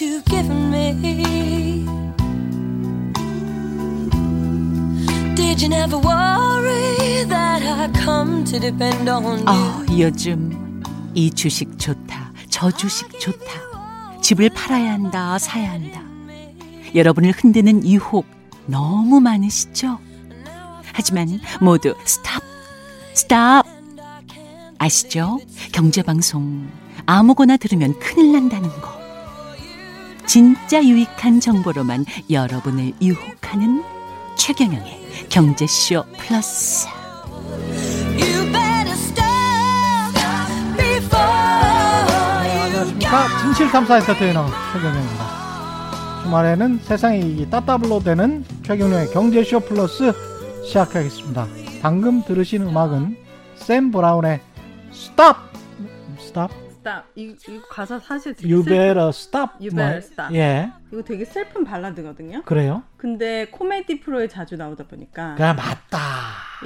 you've given me. Did you never worry that I'd come to depend on you? 아, 요즘 이 주식 좋다. 저 주식 좋다. 집을 팔아야 한다. 사야 한다. 여러분을 흔드는 유혹 너무 많으시죠? 하지만 모두 stop. Stop. 아시죠? 경제방송 아무거나 들으면 큰일 난다는 거. 진짜 유익한 정보로만 여러분을 유혹하는 최경영의 경제쇼 플러스. You better stop before you 안녕하십니까 진실탐사 엔터테이너 최경영입니다 주말에는 세상이 따따블로 되는 최경영의 경제쇼 플러스 시작하겠습니다 방금 들으신 음악은 샘 브라운의 Stop Stop Stop. 이, 이거 가사 사실 되게 You better stop You 뭐, better stop. 예 이거 되게 슬픈 발라드거든요. 그래요? 근데 코미디 프로에 자주 나오다 보니까 그래 맞다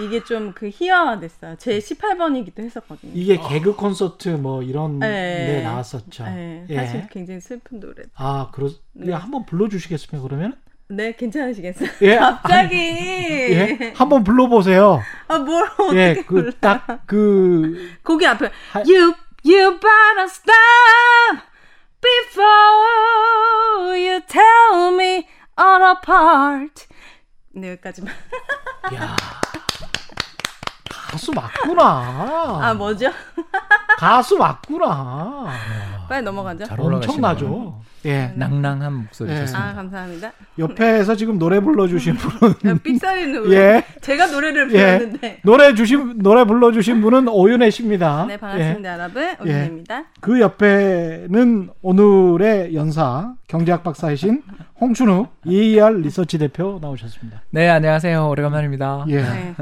이게 좀 그 희화화됐어요. 제 18번이기도 했었거든요. 이게 개그 콘서트 뭐 이런 네. 데 나왔었죠 네, 예. 사실 굉장히 슬픈 노래. 아 그러 네. 한번 불러주시겠습니까 그러면 네, 괜찮으시겠어요? 예 갑자기. 예 한번 불러보세요 아, 뭘 어떻게 예 불러? 그딱그 거기 앞에 하- You you better stop before you tell me all apart. 네, 여기까지만. 야 가수 맞구나. 아, 뭐죠? 가수 맞구나. 빨리 넘어가죠. 잘. 엄청나죠. 예. 낭낭한 목소리셨습니다. 아, 감사합니다. 옆에서 지금 노래 불러주신 분은 삑사리는 왜? 예. 제가 노래를 예. 불렀는데. 노래 주신 노래 불러주신 분은 오윤혜 씨입니다. 네, 반갑습니다, 여러분. 오준입니다. 그 옆에는 오늘의 연사 경제학 박사이신 홍춘우 ER 리서치 대표 나오셨습니다. 네, 안녕하세요. 오래간만입니다. 예. 네.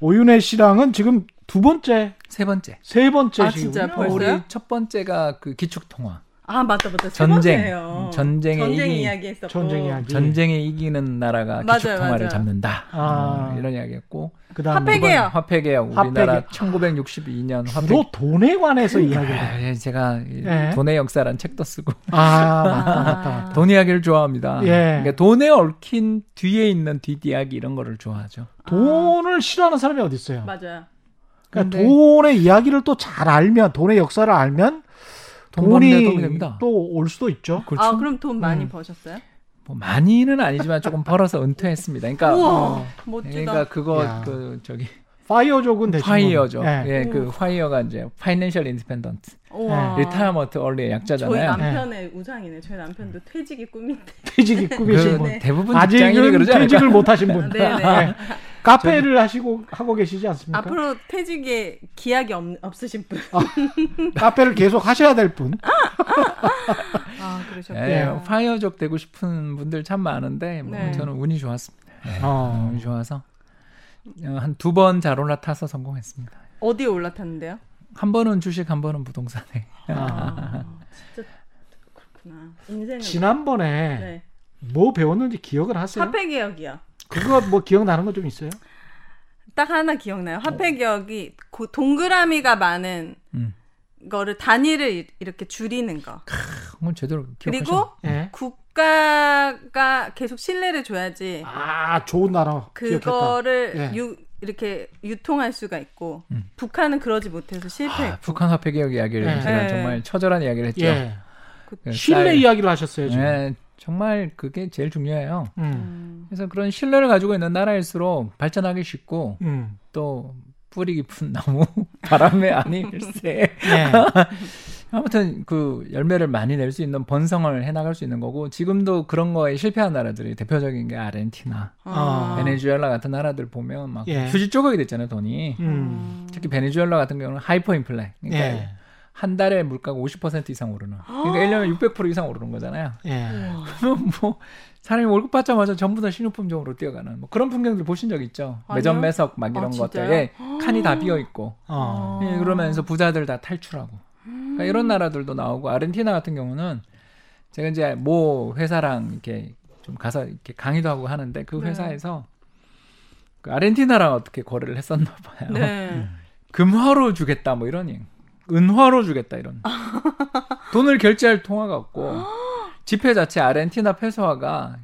오윤혜 씨랑은 지금 두 번째, 세 번째. 세 번째 아. 진짜 벌써요? 우리 첫 번째가 그 기축 통화. 아, 맞다, 맞다. 세 전쟁. 음, 전쟁의 전쟁 이기- 이야기 했었고. 전쟁 이야기. 전쟁에 이기는 나라가 맞아요, 기축 통화를 맞아요. 잡는다. 아. 어, 이런 이야기했고 그다음 화폐 개혁. 화폐 개혁. 화폐 우리나라 개혁. 1962년 화폐 주로 돈에 관해서 이야기를. 해요. 아, 예, 제가 이 예. 돈의 역사란 책도 쓰고 아 맞다 맞다 맞다. 돈 이야기를 좋아합니다. 예. 그러니까 돈에 얽힌 뒤에 있는 뒷이야기 이런 거를 좋아하죠. 돈을 싫어하는 사람이 어디 있어요? 맞아요. 그러니까 근데- 돈의 이야기를 또 잘 알면 돈의 역사를 알면 돈 돈이. 또 올 수도 있죠. 그렇죠. 아, 그럼 돈 많이 음. 버셨어요? 뭐 많이는 아니지만 조금 벌어서 은퇴했습니다. 그러니까 우와, 어. 멋지다. 그러니까 그거 야. 그 저기 파이어족은 대신 FIRE죠. 예. 예, 그 FIRE가 이제 Financial Independent. Retirement Early 저희 약자잖아요. 남편의 우상이네. 저희 남편도 퇴직이 꿈인데. 퇴직이 꿈이신 그 분. 대부분 직장인이 아직은 그러지 않을까? 퇴직을 못 하신 분. 네네. 예. 카페를 하시고 하고 계시지 않습니까? 앞으로 퇴직에 기약이 없, 없으신 분. 카페를 계속 하셔야 될 분. 아, 그러셨군요. 예, 파이어족 되고 싶은 분들 참 많은데 뭐 네. 저는 운이 좋았습니다. 예, 어. 운이 좋아서 한 두 번 잘 올라타서 성공했습니다. 어디에 올라탔는데요? 한 번은 주식, 한 번은 부동산에. 아, 진짜 그렇구나. 인생은 지난번에 네. 뭐 배웠는지 기억을 하세요? 화폐 개혁이요. 그거 뭐 기억나는 거 좀 있어요? 딱 하나 기억나요. 화폐 개혁이 고- 동그라미가 많은 음. 거를 단위를 이- 이렇게 줄이는 거. 그건 제대로 기억하셨 그리고 예. 국 가가 계속 신뢰를 줘야지 아 좋은 나라 기억했다. 그거를 예. 유, 이렇게 유통할 수가 있고 음. 북한은 그러지 못해서 실패. 아, 북한 화폐 개혁 이야기를 네. 제가 네. 정말 처절한 이야기를 했죠. 예. 그 신뢰 쌀- 이야기를 하셨어요 지금. 예, 정말 그게 제일 중요해요. 음. 음. 그래서 그런 신뢰를 가지고 있는 나라일수록 발전하기 쉽고 음. 또 뿌리 깊은 나무 바람에 아니 뮐세 예. 아무튼 그 열매를 많이 낼 수 있는 번성을 해나갈 수 있는 거고 지금도 그런 거에 실패한 나라들이 대표적인 게 아르헨티나, 아. 베네수엘라 같은 나라들 보면 막 예. 휴지 조각이 됐잖아요 돈이 음. 특히 베네수엘라 같은 경우는 하이퍼 인플레 그러니까 예. 한 달에 물가가 50% 이상 오르는 그러니까 1년에 600% 이상 오르는 거잖아요 예. 그러면 뭐 사람이 월급 받자마자 전부 다 신용품종으로 뛰어가는 뭐 그런 풍경들 보신 적 있죠 아니요. 매점 매석 막 아, 이런 진짜요? 것들에 칸이 다 비어 있고 어. 예, 그러면서 부자들 다 탈출하고 그러니까 이런 나라들도 나오고 아르헨티나 같은 경우는 제가 이제 모 회사랑 이렇게 좀 가서 이렇게 강의도 하고 하는데 그 네. 회사에서 그 아르헨티나랑 어떻게 거래를 했었나 봐요. 네. 금화로 주겠다 뭐 이러니 은화로 주겠다 이런 돈을 결제할 통화가 없고 지폐 자체 아르헨티나 페소화가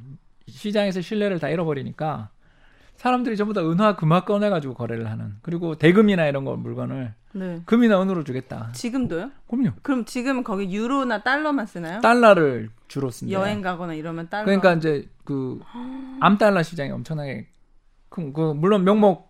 시장에서 신뢰를 다 잃어버리니까 사람들이 전부 다 은화 금화 꺼내가지고 거래를 하는 그리고 대금이나 이런 거 물건을 네. 금이나 은으로 주겠다. 지금도요? 그럼요. 그럼 지금 거기 유로나 달러만 쓰나요? 달러를 주로 쓴대요. 여행 가거나 이러면 달러. 그러니까 이제 그 암달러 시장이 엄청나게 큰 그 물론 명목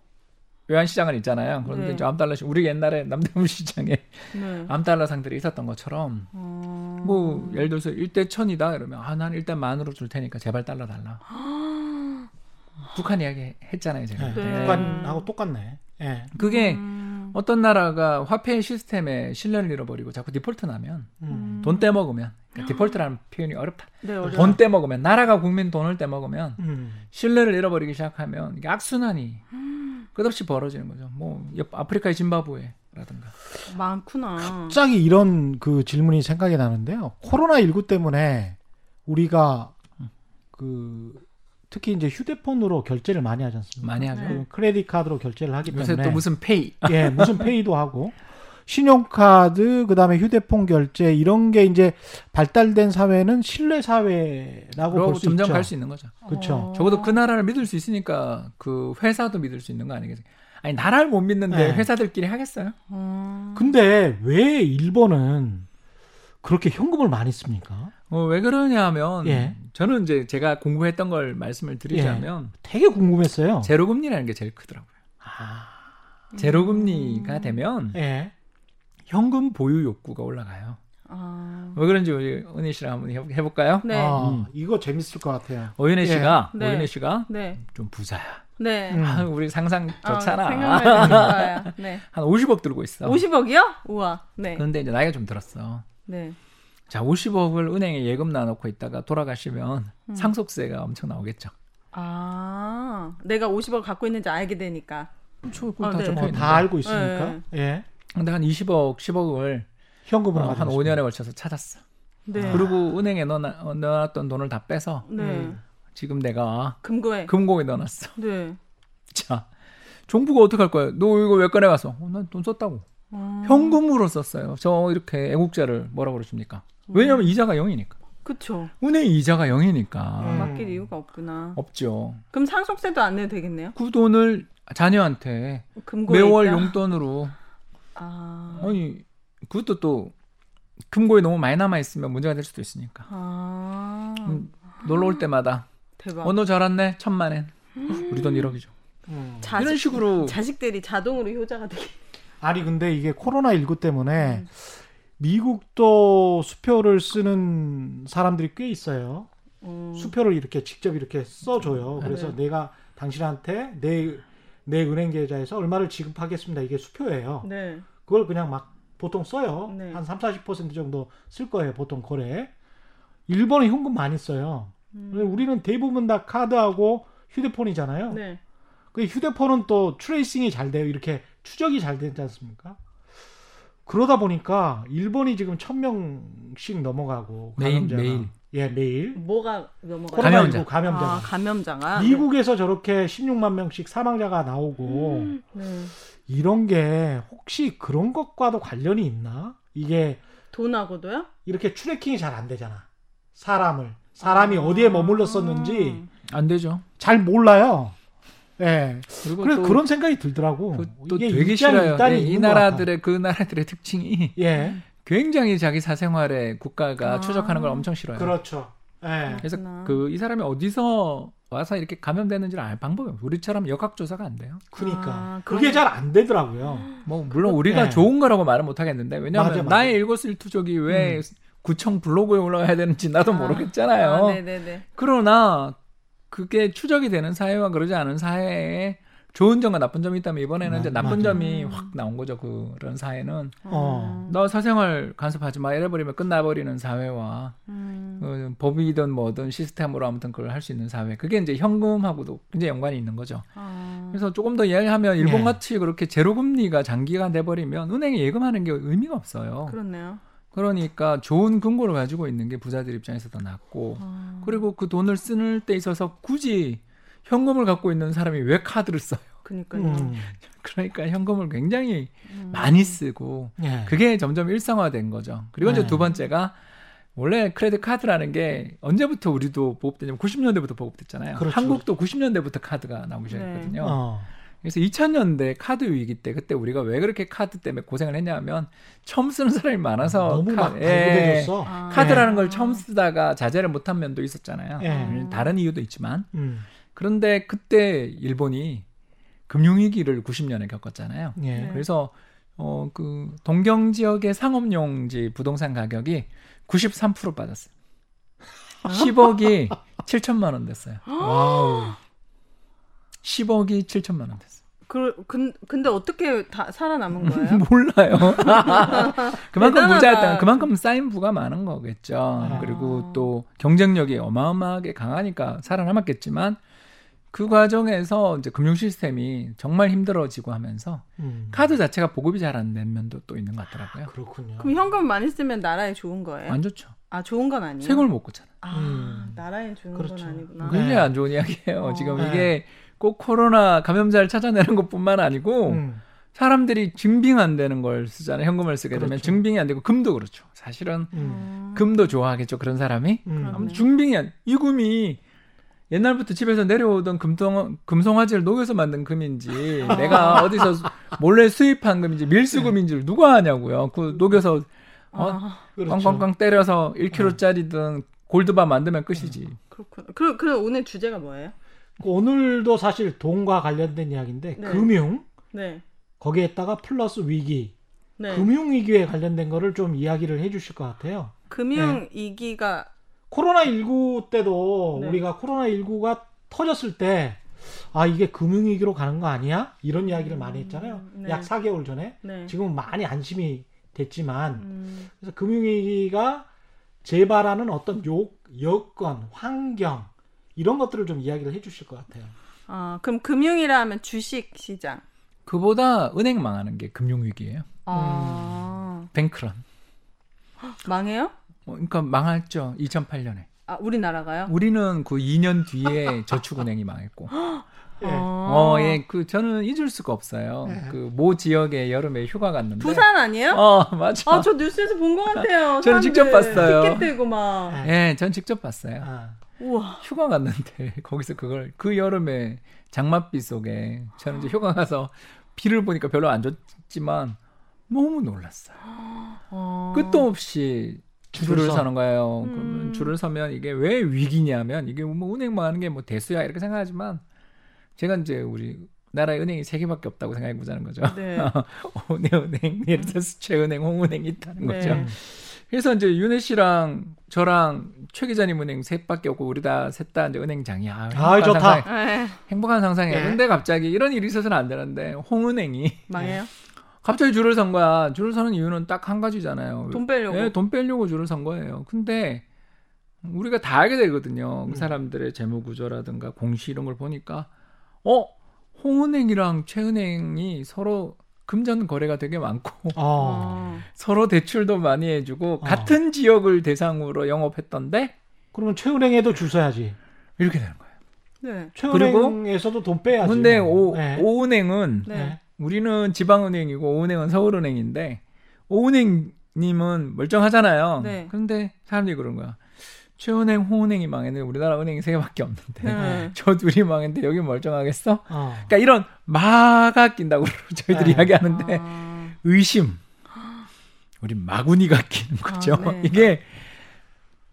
외환 시장은 있잖아요. 그런데 네. 이제 암달러 시 우리 옛날에 남대문 시장에 네. 암달러 상들이 있었던 것처럼 어... 뭐 예를 들어서 1대 천이다 이러면 아 난 일단 만으로 줄 테니까 제발 달러 달라. 북한 이야기 했잖아요, 제가. 네. 네. 북한하고 똑같네. 예. 그게 음... 어떤 나라가 화폐 시스템에 신뢰를 잃어버리고 자꾸 디폴트 나면 음. 돈 떼먹으면 그러니까 디폴트라는 표현이 어렵다. 네. 돈 떼먹으면 나라가 국민 돈을 떼먹으면 음. 신뢰를 잃어버리기 시작하면 이게 악순환이 끝없이 벌어지는 거죠. 뭐 옆 아프리카의 짐바브웨라든가. 많구나. 갑자기 이런 그 질문이 생각이 나는데요. 코로나 19 때문에 우리가 그 특히 이제 휴대폰으로 결제를 많이 하지 않습니까? 많이 하죠. 그 크레딧 카드로 결제를 하기 때문에 요새 또 무슨 페이. 예, 무슨 페이도 하고 신용카드 그다음에 휴대폰 결제 이런 게 이제 발달된 사회는 신뢰 사회라고 볼수 점점 있죠. 갈수 있는 거죠. 그렇죠. 어. 적어도 그 나라를 믿을 수 있으니까 그 회사도 믿을 수 있는 거 아니겠어요? 아니 나라를 못 믿는데 네. 회사들끼리 하겠어요? 어... 근데 왜 일본은 그렇게 현금을 많이 씁니까? 어, 왜 그러냐면 예. 저는 이제 제가 공부했던 걸 말씀을 드리자면 되게 궁금했어요. 제로 금리라는 게 제일 크더라고요. 아, 제로 금리가 되면 예. 현금 보유 욕구가 올라가요. 아... 왜 그런지 우리 은희 씨랑 한번 해- 해볼까요? 네. 아, 음. 이거 재밌을 것 같아요. 오윤혜 예. 씨가 네. 오윤혜 씨가 네. 좀 부자야. 네. 음. 아, 우리 상상 좋잖아. 아, 생각나는 거야. 네. 한 50억 들고 있어. 50억이요? 우와. 네. 그런데 이제 나이가 좀 들었어. 네. 자, 50억을 은행에 예금 놔놓고 있다가 돌아가시면 음. 상속세가 엄청 나오겠죠. 아, 내가 50억 갖고 있는지 알게 되니까. 그렇죠. 아, 다 네. 어, 있는데. 다 알고 있으니까. 네. 예. 근데 한 20억, 10억을 현금으로 어, 한 가지고 5년에 걸쳐서 찾았어. 네. 그리고 은행에 넣어놔, 어, 넣어놨던 돈을 다 빼서 네. 음. 지금 내가 금고에. 금고에 넣어놨어. 네. 자, 정부가 어떡할 거야? 너 이거 왜 꺼내 갔어? 어, 난돈 썼다고. 어... 현금으로 썼어요. 저 이렇게 애국자를 뭐라 그러십니까? 왜냐하면 음. 이자가 0이니까. 그쵸. 은행 이자가 0이니까 음. 맡길 이유가 없구나. 없죠. 그럼 상속세도 안 내도 되겠네요? 그 돈을 자녀한테 금고에 매월 있다? 용돈으로 아. 아니 그것도 또 금고에 너무 많이 남아 있으면 문제가 될 수도 있으니까 아. 음, 놀러 올 때마다 대박. 어너잘 왔네 천만 엔 우리 돈 1억이죠 음. 자식, 이런 식으로 자식들이 자동으로 효자가 되게. 아니 근데 이게 코로나 19 때문에 음. 미국도 수표를 쓰는 사람들이 꽤 있어요. 음. 수표를 이렇게 직접 이렇게 써줘요. 그래서 네. 내가 당신한테 내, 내 은행 계좌에서 얼마를 지급하겠습니다. 이게 수표예요. 네. 그걸 그냥 막 보통 써요. 네. 한 3, 40% 정도 쓸 거예요. 보통 거래. 일본은 현금 많이 써요. 음. 우리는 대부분 다 카드하고 휴대폰이잖아요. 네. 그 휴대폰은 또 트레이싱이 잘 돼요. 이렇게 추적이 잘 되지 않습니까? 그러다 보니까 일본이 지금 천 명씩 넘어가고 매일, 감염자가. 매일. 예 매일 뭐가? 코로나19 감염자. 감염자가 아, 감염자가. 미국에서 저렇게 16만 명씩 사망자가 나오고 네. 이런 게 혹시 그런 것과도 관련이 있나? 이게 돈하고도요? 이렇게 트래킹이 잘 안 되잖아. 사람을 사람이 어디에 머물렀었는지 안 되죠 잘 몰라요. 예. 그리고 그래 또, 그런 생각이 들더라고. 그, 또 이게 되게 싫어요 네, 이. 나라들의 그 나라들의 특징이 예. 굉장히 자기 사생활에 국가가 아. 추적하는 걸 엄청 싫어해요 그렇죠. 예. 그래서 그렇구나. 그이 사람이 어디서 와서 이렇게 감염되는지를 알 방법이 없어요 우리처럼 역학조사가 안 돼요 그러니까 아, 그게 잘 안 되더라고요. 뭐 물론 우리가 네. 좋은 거라고 말은 못 하겠는데 왜냐하면 맞아, 맞아. 나의 일거수일투족이 왜 음. 구청 블로그에 올라가야 되는지 나도 아. 모르겠잖아요. 아, 네네네. 그러나 그게 추적이 되는 사회와 그러지 않은 사회에 좋은 점과 나쁜 점이 있다면 이번에는 마- 이제 나쁜 맞아. 점이 음. 확 나온 거죠. 그런 사회는 어. 너 사생활 간섭하지 마 이래버리면 끝나버리는 사회와 음. 어, 법이든 뭐든 시스템으로 아무튼 그걸 할 수 있는 사회 그게 이제 현금하고도 굉장히 연관이 있는 거죠. 아. 그래서 조금 더 이야기하면 일본 예. 같이 그렇게 제로 금리가 장기간 돼버리면 은행에 예금하는 게 의미가 없어요. 그렇네요. 그러니까 좋은 근거를 가지고 있는 게 부자들 입장에서 더 낫고 아. 그리고 그 돈을 쓰는 때 있어서 굳이 현금을 갖고 있는 사람이 왜 카드를 써요? 그니까요. 음. 그러니까 현금을 굉장히 음. 많이 쓰고 예. 그게 점점 일상화된 거죠. 그리고 이제 네. 두 번째가 원래 크레딧 카드라는 게 언제부터 우리도 보급되냐면 90년대부터 보급됐잖아요. 그렇죠. 한국도 90년대부터 카드가 나오기 시작했거든요. 어. 그래서 2000년대 카드 위기 때 그때 우리가 왜 그렇게 카드 때문에 고생을 했냐면 처음 쓰는 사람이 많아서 너무 카- 막 예. 아. 카드라는 예. 걸 처음 쓰다가 자제를 못한 면도 있었잖아요. 예. 다른 이유도 있지만 음. 그런데 그때 일본이 금융위기를 90년에 겪었잖아요. 예. 네. 그래서 어 그 동경 지역의 상업용지 부동산 가격이 93% 빠졌어요. 10억이 7천만 원 됐어요. Wow. 10억이 7천만 원 됐어요. 그, 근, 근데 어떻게 다 살아남은 거예요? 몰라요. 그만큼. 부자였다. 그만큼 쌓인 부가 많은 거겠죠. 아. 그리고 또 경쟁력이 어마어마하게 강하니까 살아남았겠지만 그 과정에서 이제 금융 시스템이 정말 힘들어지고 하면서 음. 카드 자체가 보급이 잘 안 된 면도 또 있는 것 같더라고요. 그렇군요. 그럼 현금 많이 쓰면 나라에 좋은 거예요? 안 좋죠. 아, 좋은 건 아니에요? 세금을 못 걷잖아. 아, 음. 나라에 주는 그렇죠. 건 아니구나. 네. 굉장히 안 좋은 이야기예요. 어. 지금 네. 이게 꼭 코로나 감염자를 찾아내는 것뿐만 아니고 음. 사람들이 증빙 안 되는 걸 쓰잖아요. 현금을 쓰게 되면 그렇죠. 증빙이 안 되고 금도 그렇죠. 사실은 음. 금도 좋아하겠죠. 그런 사람이. 음. 아무튼 중빙이 안, 이 금이 옛날부터 집에서 내려오던 금송, 금송아지를 녹여서 만든 금인지 내가 어디서 몰래 수입한 금인지 밀수금인지를 누가 아냐고요. 그 녹여서 어, 아, 그렇죠. 꽝꽝꽝 때려서 1kg짜리든 골드바 만들면 끝이지. 그렇구나. 그럼, 그럼 오늘 주제가 뭐예요? 그 오늘도 사실 돈과 관련된 이야기인데 네. 금융 네. 거기에다가 플러스 위기 네. 금융 위기에 관련된 거를 좀 이야기를 해주실 것 같아요. 금융 위기가 코로나 19 때도 네. 우리가 코로나 19가 터졌을 때 아 이게 금융 위기로 가는 거 아니야? 이런 이야기를 많이 했잖아요. 네. 약 4개월 전에 네. 지금은 많이 안심이 됐지만 음, 그래서 금융 위기가 재발하는 어떤 요, 여건, 환경 이런 것들을 좀 이야기를 해주실 것 같아요. 아, 그럼 금융이라 하면 주식 시장. 그보다 은행 망하는 게 금융 위기예요. 아, 뱅크런. 망해요? 어, 그러니까 망했죠. 2008년에. 아, 우리나라가요? 우리는 그 2년 뒤에 저축은행이 망했고. 예. 어, 예, 그 저는 잊을 수가 없어요. 예. 그모 지역에 여름에 휴가 갔는데. 부산 아니에요? 어, 맞아. 아, 저 뉴스에서 본 것 같아요. 저는 직접 봤어요. 티켓 들고 막. 예. 예, 전 직접 봤어요. 아, 우와. 휴가 갔는데 거기서 그걸 그 여름에 장맛비 속에 저는 이제 휴가 가서 비를 보니까 별로 안 좋지만 너무 놀랐어요. 어. 끝도 없이 줄을 줄을 서. 서는 거예요. 음. 그러면 줄을 서면 이게 왜 위기냐면 이게 뭐 은행 망하는 게 뭐 대수야 이렇게 생각하지만 제가 이제 우리 나라의 은행이 세 개밖에 없다고 생각해 보자는 거죠. 네. 오네은행, 예를 들어 수채은행, 홍은행이 있다는 네. 거죠. 그래서 이제 윤혜 씨랑 저랑 최 기자님 은행 셋밖에 없고 우리 다 셋 다 이제 은행장이야. 아이, 좋다. 에, 행복한 상상이에요. 예. 근데 갑자기 이런 일이 있어서는 안 되는데 홍은행이 망해요? 갑자기 줄을 선 거야. 줄을 서는 이유는 딱 한 가지잖아요. 돈 빼려고. 예, 돈 빼려고 줄을 선 거예요. 근데 우리가 다 알게 되거든요. 음. 그 사람들의 재무 구조라든가 공시 이런 걸 보니까 어 홍은행이랑 최은행이 서로 금전 거래가 되게 많고 어. 어. 서로 대출도 많이 해주고 어. 같은 지역을 대상으로 영업했던데 그러면 최은행에도 줄 서야지. 이렇게 되는 거예요. 네. 최은행에서도 돈 빼야지. 근데 뭐. 오, 네. 오은행은 네. 네. 우리는 지방은행이고 오은행은 서울은행인데 오은행님은 멀쩡하잖아요. 네. 그런데 사람들이 그런 거야. 최은행, 홍은행이 망했는데 우리나라 은행이 세 개밖에 없는데 네. 저 둘이 망했는데 여기 멀쩡하겠어? 어. 그러니까 이런 마가 낀다고 저희들이 네. 이야기하는데 아, 의심. 우리 마구니가 끼는 거죠. 아, 네. 이게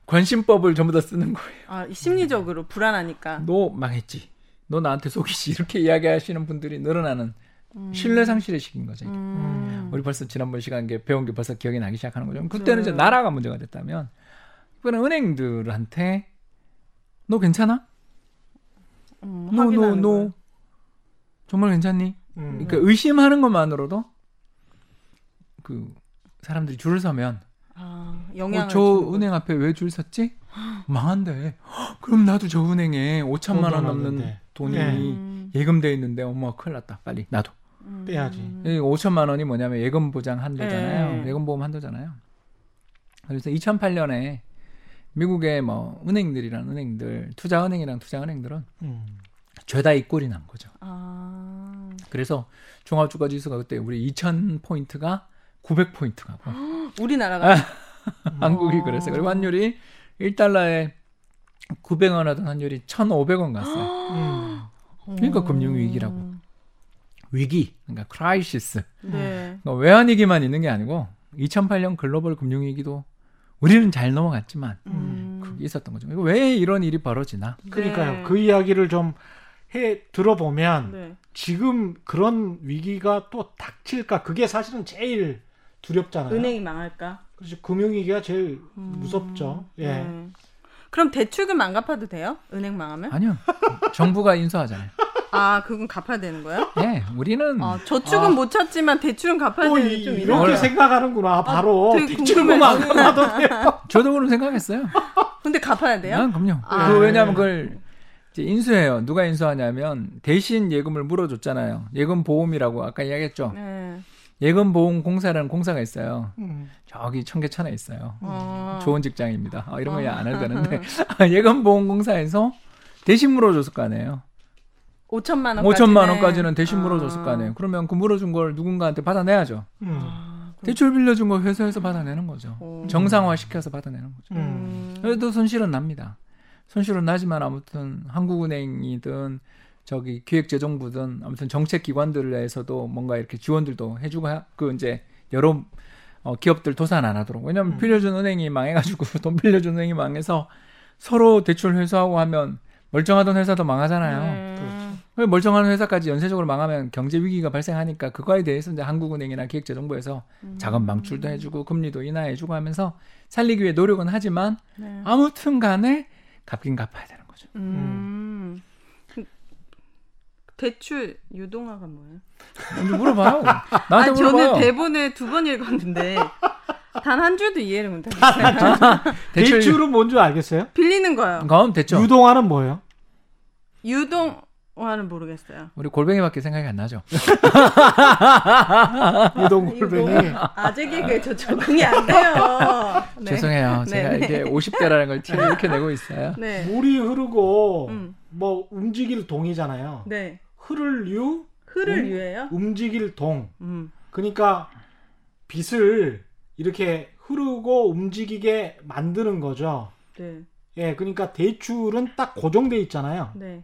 관심법을 전부 다 쓰는 거예요. 아, 심리적으로 불안하니까. 너 망했지. 너 나한테 속이지. 이렇게 이야기하시는 분들이 늘어나는 신뢰 상실의 시기인 거죠. 이게. 음. 우리 벌써 지난번 시간 게 배운 게 벌써 기억이 나기 시작하는 거죠. 그때는 이제 네. 나라가 문제가 됐다면 이번에 은행들한테 너 괜찮아? 음, 너너너 확인하는 거예요. 정말 괜찮니? 음. 그러니까 의심하는 것만으로도 그 사람들이 줄을 서면 아, 어, 영향을 저 주는 거죠. 은행 앞에 왜 줄 섰지? 망한데. 헉, 그럼 나도 저 은행에 5천만 원 넘는. 돈이 네. 음, 예금돼 있는데 엄마 큰일 났다. 빨리 나도. 음. 빼야지. 이 5천만 원이 뭐냐면 예금 보장 한도잖아요. 네. 예금 보험 한도잖아요. 그래서 2008년에 미국의 뭐 은행들이란 은행들, 투자은행이랑 투자은행들은 음. 죄다 이 꼴이 난 거죠. 아, 그래서 종합주가지수가 그때 우리 2,000 포인트가 900 포인트 가고 우리나라가 한국이 그랬어요. 그리고 환율이 1달러에 900원 하던 환율이 1,500원 갔어요. 음. 그러니까 금융 위기라고. 위기, 그러니까 crisis. 네. 그러니까 외환 위기만 있는 게 아니고 2008년 글로벌 금융 위기도 우리는 잘 넘어갔지만 음. 그게 있었던 거죠. 왜 이런 일이 벌어지나? 그러니까요. 네. 그 이야기를 좀 해 들어보면 네. 지금 그런 위기가 또 닥칠까 그게 사실은 제일 두렵잖아요. 은행이 망할까? 그래서 금융위기가 제일 음. 무섭죠. 예. 네. 그럼 대출금 안 갚아도 돼요? 은행 망하면? 아니요. 정부가 인수하잖아요. 아, 그건 갚아야 되는 거예요? 예, 우리는 아, 저축은 아. 못 찾지만 대출은 갚아야 또 되는 이, 좀 이렇게 이런. 몰라요. 생각하는구나. 바로 되게 대출금 궁금해요. 안 갚아도 돼요. 저도 그런 생각했어요. 근데 갚아야 돼요? 아, 그럼요. 아. 그 왜냐하면 그걸 이제 인수해요. 누가 인수하냐면 대신 예금을 물어줬잖아요. 예금 보험이라고 아까 이야기했죠. 네. 예금 보험 공사라는 공사가 있어요. 음. 저기 청계천에 있어요. 어. 좋은 직장입니다. 아, 이런 거 안 해도 되는데 예금 보험 공사에서 대신 물어줬을 거 아니에요. 5천만 원. 5천만 원까지는 대신 물어줬을 거 아니에요. 그러면 그 물어준 걸 누군가한테 받아내야죠. 음. 대출 빌려준 거 회사에서 받아내는 거죠. 어. 정상화 시켜서 받아내는 거죠. 음. 그래도 손실은 납니다. 손실은 나지만 아무튼 한국은행이든 저기 기획재정부든 아무튼 정책 기관들에서도 뭔가 이렇게 지원들도 해주고 하- 그 이제 여러 어, 기업들 도산 안 하도록 왜냐면 빌려준 은행이 망해가지고 돈 빌려준 은행이 망해서 서로 대출 회수하고 하면 멀쩡하던 회사도 망하잖아요. 네. 그 멀쩡한 회사까지 연쇄적으로 망하면 경제 위기가 발생하니까 그거에 대해서 이제 한국은행이나 기획재정부에서 자금 방출도 해주고 금리도 인하해주고 하면서 살리기 위해 노력은 하지만 네. 아무튼 간에 갚긴 갚아야 되는 거죠. 음. 그- 대출 유동화가 뭐예요? 먼저 물어봐요. 나한테 아니, 물어봐요. 저는 대본에 두번 읽었는데 단한 줄도 이해를 못했어요. 대출 대출은 뭔 줄 알겠어요? 빌리는 거요. 그럼 됐죠. 유동화는 뭐예요? 유동 화는 모르겠어요. 우리 골뱅이밖에 생각이 안 나죠. 유동 골뱅이. 아재 개그에 저 적응이 안 돼요. 네. 죄송해요. 네, 제가 네. 이게 50대라는 걸 티를 이렇게 내고 있어요. 네. 물이 흐르고 음. 뭐 움직일 동이잖아요. 네. 흐를 유, 흐를 음. 유예요? 움직일 동. 음. 그러니까 빛을 이렇게 흐르고 움직이게 만드는 거죠. 네. 예, 그러니까 대출은 딱 고정돼 있잖아요. 네.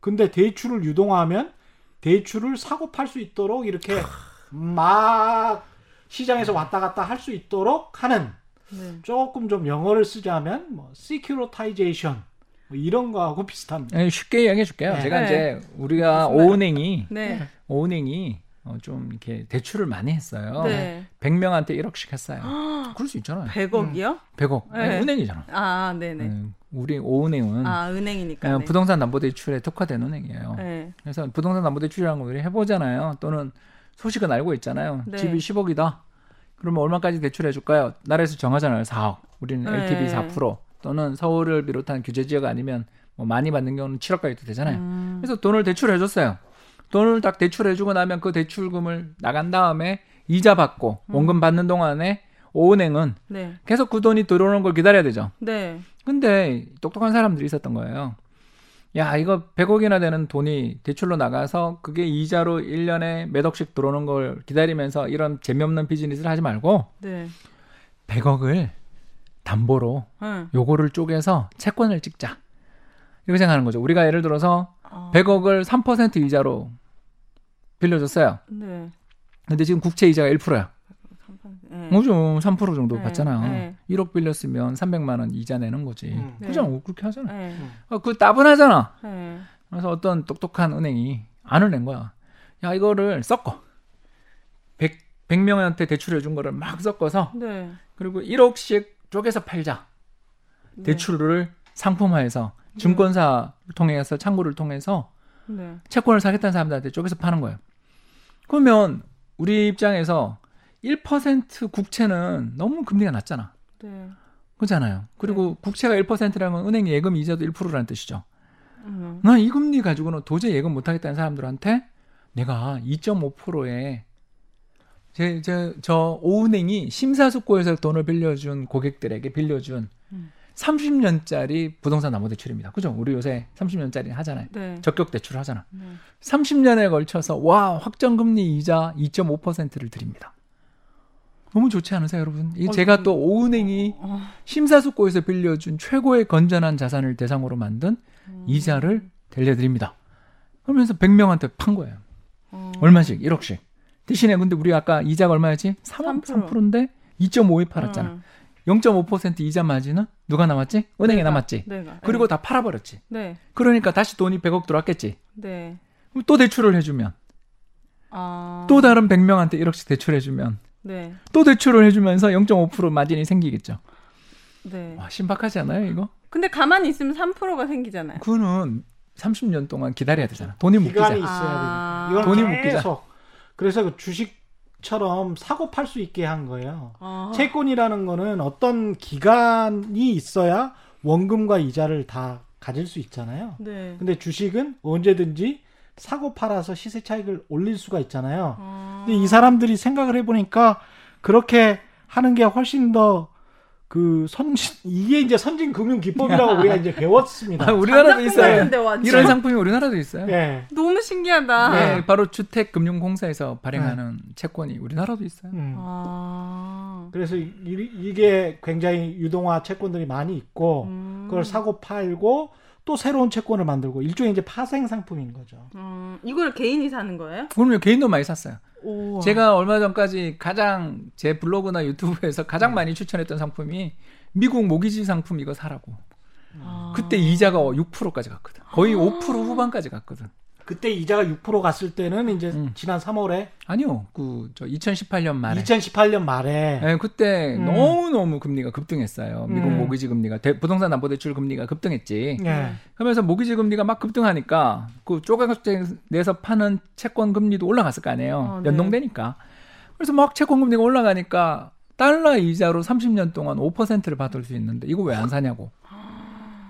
근데 대출을 유동화하면 대출을 사고 팔 수 있도록 이렇게 막 시장에서 왔다 갔다 할 수 있도록 하는 네. 조금 좀 영어를 쓰자면 뭐 securitization 뭐 이런 거하고 비슷한. 예, 쉽게 이야기해 줄게요. 네. 제가 네. 이제 우리가 오은행이 네. 오은행이 어, 좀 이렇게 대출을 많이 했어요. 네. 100명한테 1억씩 했어요. 그럴 수 있잖아요. 100억이요? 100억. 아니, 네. 은행이잖아. 아, 네네. 음, 우리 오은행은 아, 은행이니까. 어, 네. 부동산 담보대출에 특화된 은행이에요. 네. 그래서 부동산 담보대출이라는 걸 우리 해보잖아요. 또는 소식은 알고 있잖아요. 네. 집이 10억이다. 그러면 얼마까지 대출해 줄까요? 나라에서 정하잖아요. 4억. 우리는 네. LTV 4% 또는 서울을 비롯한 규제 지역 아니면 뭐 많이 받는 경우는 7억까지도 되잖아요. 음. 그래서 돈을 대출해 줬어요. 돈을 딱 대출해 주고 나면 그 대출금을 나간 다음에 이자 받고 음. 원금 받는 동안에 오은행은 네. 계속 그 돈이 들어오는 걸 기다려야 되죠. 네. 근데 똑똑한 사람들이 있었던 거예요. 야, 이거 100억이나 되는 돈이 대출로 나가서 그게 이자로 1년에 몇 억씩 들어오는 걸 기다리면서 이런 재미없는 비즈니스를 하지 말고 네. 100억을 담보로 응. 요거를 쪼개서 채권을 찍자. 이렇게 생각하는 거죠. 우리가 예를 들어서 아, 100억을 3% 이자로 빌려줬어요. 네. 근데 지금 국채 이자가 1%야. 네. 뭐죠? 3% 정도 네, 받잖아요. 네. 1억 빌렸으면 300만 원 이자 내는 거지. 음. 네. 그죠? 그렇게 하잖아. 네. 어, 그 따분하잖아. 네. 그래서 어떤 똑똑한 은행이 안을 낸 거야. 야, 이거를 섞어. 100, 100명한테 대출해 준 거를 막 섞어서 네. 그리고 1억씩 쪼개서 팔자. 네. 대출을 상품화해서 증권사 통해서 창구를 통해서 네. 채권을 사겠다는 사람들한테 쪼개서 파는 거예요. 그러면 우리 입장에서 1% 국채는 너무 금리가 낮잖아. 네. 그렇잖아요. 그리고 국채가 1%라는 건 은행 예금 이자도 1%라는 뜻이죠. 음. 나이 금리 가지고는 도저히 예금 못 하겠다는 사람들한테 내가 2.5%에 제, 제, 저 오은행이 심사숙고해서 돈을 빌려준 고객들에게 빌려준 음. 30년짜리 부동산 담보대출입니다. 그죠? 우리 요새 30년짜리 하잖아요. 네. 적격 대출을 하잖아. 네. 30년에 걸쳐서 와 확정금리 이자 2.5%를 드립니다. 너무 좋지 않으세요, 여러분? 이 제가 또 오은행이 어. 심사숙고에서 빌려준 최고의 건전한 자산을 대상으로 만든 음. 이자를 들려드립니다. 그러면서 100명한테 판 거예요. 어. 얼마씩? 1억씩. 대신에 근데 우리 아까 이자가 얼마였지? 3, 3%. 3%인데 2.5에 팔았잖아. 응. 0.5% 이자 마진은 누가 남았지? 은행에 내가, 남았지. 내가. 그리고 다 팔아버렸지. 네. 그러니까 다시 돈이 100억 들어왔겠지. 네. 그럼 또 대출을 해주면 아. 또 다른 100명한테 1억씩 대출해주면 네. 또 대출을 해주면서 0.5% 마진이 생기겠죠. 네. 와 신박하지 않아요 이거? 근데 가만히 있으면 3%가 생기잖아요. 그거는 30년 동안 기다려야 되잖아. 돈이 묶이자. 기간이 있어야 아. 돈이 이건 묶이자. 계속 그래서 그 주식처럼 사고 팔 수 있게 한 거예요. 아. 채권이라는 거는 어떤 기간이 있어야 원금과 이자를 다 가질 수 있잖아요. 네. 근데 주식은 언제든지 사고 팔아서 시세 차익을 올릴 수가 있잖아요. 아. 근데 이 사람들이 생각을 해보니까 그렇게 하는 게 훨씬 더그 선진 이게 이제 선진 금융 기법이라고 우리가 이제 배웠습니다. 아, 우리나라도 있어요. 이런 상품이 우리나라도 있어요. 예. 너무 신기하다. 네, 바로 주택 금융 공사에서 발행하는 채권이 우리나라도 있어요. 음. 아. 그래서 이, 이게 굉장히 유동화 채권들이 많이 있고 음. 그걸 사고 팔고 또 새로운 채권을 만들고 일종의 이제 파생 상품인 거죠. 음, 이걸 개인이 사는 거예요? 그럼요, 개인도 많이 샀어요. 오. 제가 얼마 전까지 가장 제 블로그나 유튜브에서 가장 많이 추천했던 상품이 미국 모기지 상품 이거 사라고. 아. 그때 이자가 6%까지 갔거든. 거의 5% 후반까지 갔거든. 그때 이자가 6% 갔을 때는 이제 음. 지난 3월에 아니요, 그 저 2018년 말에. 2018년 말에 네, 그때 음. 너무 너무 금리가 급등했어요. 미국 음. 모기지 금리가 대- 부동산 담보 대출 금리가 급등했지. 예. 그러면서 모기지 금리가 막 급등하니까 그 조각업체 내서 파는 채권 금리도 올라갔을 거 아니에요. 어, 네. 연동되니까. 그래서 막 채권 금리가 올라가니까 달러 이자로 30년 동안 5%를 받을 수 있는데 이거 왜 안 사냐고.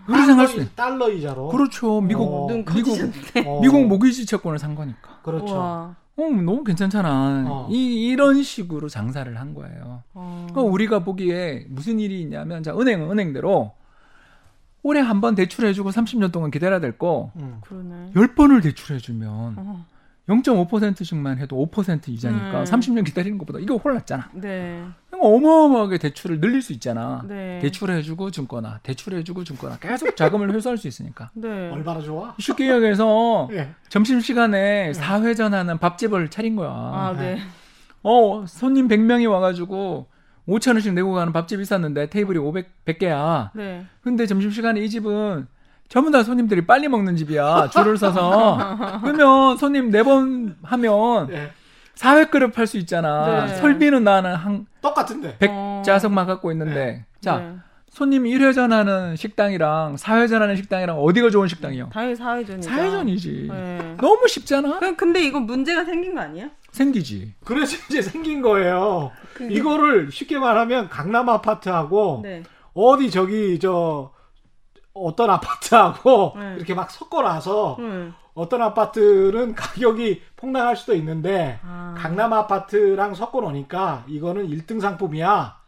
그렇게 생각할 수 달러, 있어요. 달러 이자로. 그렇죠. 미국 어. 눈 미국. 어. 미국 모기지 채권을 산 거니까. 그렇죠. 우와. 어, 너무 괜찮잖아. 어. 이 이런 식으로 장사를 한 거예요. 어. 그러니까 우리가 보기에 무슨 일이 있냐면 자 은행은 은행대로 올해 한 번 대출해주고 30년 동안 기다려야 될 거 음. 그러네. 10번을 대출해주면 어. 0.5%씩만 해도 5% 이자니까 음. 30년 기다리는 것보다 이거 홀랐잖아. 네. 그러니까 어마어마하게 대출을 늘릴 수 있잖아. 네. 대출해주고 증거나 대출해주고 증거나 계속 자금을 회수할 수 있으니까. 네. 얼마나 좋아? 쉽게 이야기해서 예. 점심 시간에 사회전하는 밥집을 차린 거야. 아, 네. 어, 손님 100명이 와가지고 5천 원씩 내고 가는 밥집이 있었는데 테이블이 500, 100개야. 네. 근데 점심 시간에 이 집은 전부 다 손님들이 빨리 먹는 집이야. 줄을 서서. 그러면 손님 네 번 하면 예. 사회 그릇 팔수 있잖아. 네. 설비는 나는 한 똑같은데. 100자석만 갖고 있는데. 자, 네. 손님 1회전 하는 식당이랑 4회전 하는 식당이랑 어디가 좋은 식당이요? 당연히 사회전이죠. 사회전이지. 네. 너무 쉽잖아? 그럼 근데 이건 문제가 생긴 거 아니에요? 생기지. 그래서 이제 생긴 거예요. 그게- 이거를 쉽게 말하면 강남 아파트하고 네. 어디 저기 저 어떤 아파트하고 네. 이렇게 막 섞어놔서 응. 어떤 아파트는 가격이 폭락할 수도 있는데 아. 강남 아파트랑 섞어 놓으니까 이거는 1등 상품이야.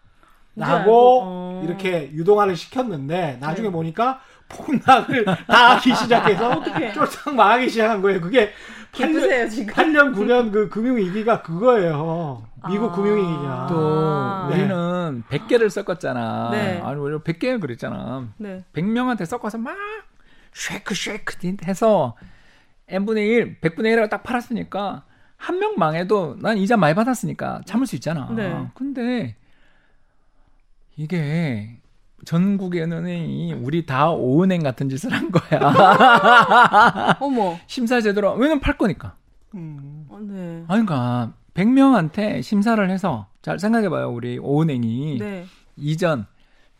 라고 어. 이렇게 유동화를 시켰는데 나중에 네. 보니까 폭락을 다 하기 시작해서 어떡해. 쫄딱 망하기 시작한 거예요. 그게 8년, 기쁘세요 지금. 8년 9년 그 금융위기가 그거예요. 미국 아. 금융위기가. 또 아. 우리는 100개를 섞었잖아. 네. 아니 원래 100개 그랬잖아. 네. 100명한테 섞어서 막 쉐이크 쉐이크 해서 n분의 1, 100분의 1하고 딱 팔았으니까 한 명 망해도 난 이자 많이 받았으니까 참을 수 있잖아. 네. 근데 이게 전국의 은행이 우리 다 오은행 같은 짓을 한 거야. 어머. 심사 제대로 왜냐면 팔 거니까. 음. 어, 네. 아니 그러니까 100명한테 심사를 해서 잘 생각해 봐요. 우리 오은행이 네. 이전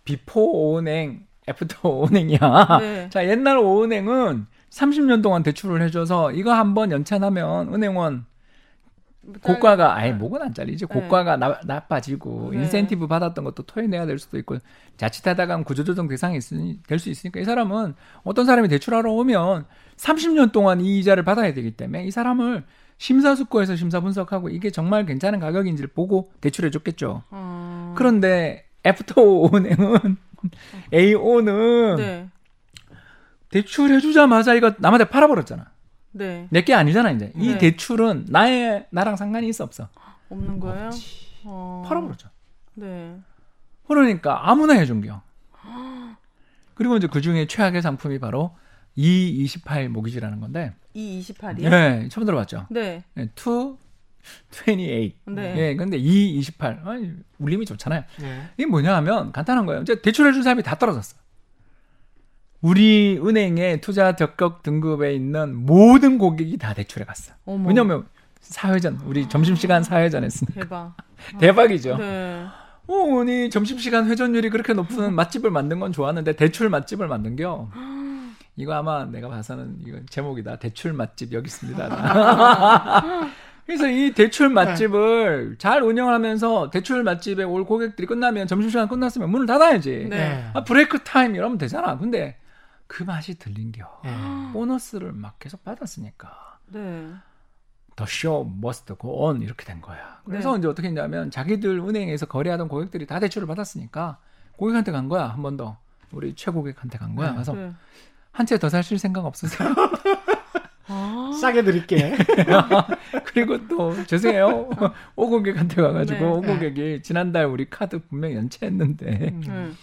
before 오은행, after 오은행이야. 네. 자, 옛날 오은행은 30년 동안 대출을 해줘서 이거 한번 연체하면 은행원 고과가 아예 목은 안 잘리지. 네. 고과가 나, 나빠지고 네. 인센티브 받았던 것도 토해내야 될 수도 있고 자칫하다가 구조조정 대상이 될 수 있으니까 이 사람은 어떤 사람이 대출하러 오면 30년 동안 이 이자를 받아야 되기 때문에 이 사람을 심사숙고해서 심사 분석하고 이게 정말 괜찮은 가격인지를 보고 대출해 줬겠죠. 어... 그런데 after 오은행은 AO는 네. 대출해 주자마자 이거 남한테 팔아버렸잖아. 네. 내게 아니잖아 이제. 이 네. 대출은 나의 나랑 상관이 있어 없어. 없는 거예요? 어. 팔아버렸죠. 네. 그러니까 아무나 해준겨. 그리고 이제 그 중에 최악의 상품이 바로 E28 모기지라는 건데, 이 28이요? 예, 처음 들어봤죠. 네. 예, 2, 28. 네. 예, 근데 E28. 아니, 울림이 좋잖아요. 예. 이게 뭐냐 하면 간단한 거예요. 이제 대출해준 사람이 다 떨어졌어. 우리 은행의 투자 적격 등급에 있는 모든 고객이 다 대출해 갔어. 어머. 왜냐면 사회전, 우리 점심시간 사회전 했으니까. 대박. 대박이죠. 네. 어, 아니 점심시간 회전율이 그렇게 높은 맛집을 만든 건 좋았는데 대출 맛집을 만든겨. 이거 아마 내가 봐서는 이거 제목이다. 대출 맛집 여기 있습니다. 그래서 이 대출 맛집을 잘 운영하면서 대출 맛집에 올 고객들이 끝나면 점심시간 끝났으면 문을 닫아야지. 네. 아, 브레이크 타임 이러면 되잖아. 근데 그 맛이 들린겨. 예. 보너스를 막 계속 받았으니까. 네. The show must go on 이렇게 된 거야. 그래서 네. 이제 어떻게 했냐면 자기들 은행에서 거래하던 고객들이 다 대출을 받았으니까 고객한테 간 거야 한 번 더. 우리 최고객한테 간 거야. 네. 가서 네. 한채 더 사실 생각 없으세요? 아. 싸게 드릴게. 그리고 또 죄송해요. 오 고객한테 가가지고 네. 오 고객이 지난달 우리 카드 분명 연체했는데 음.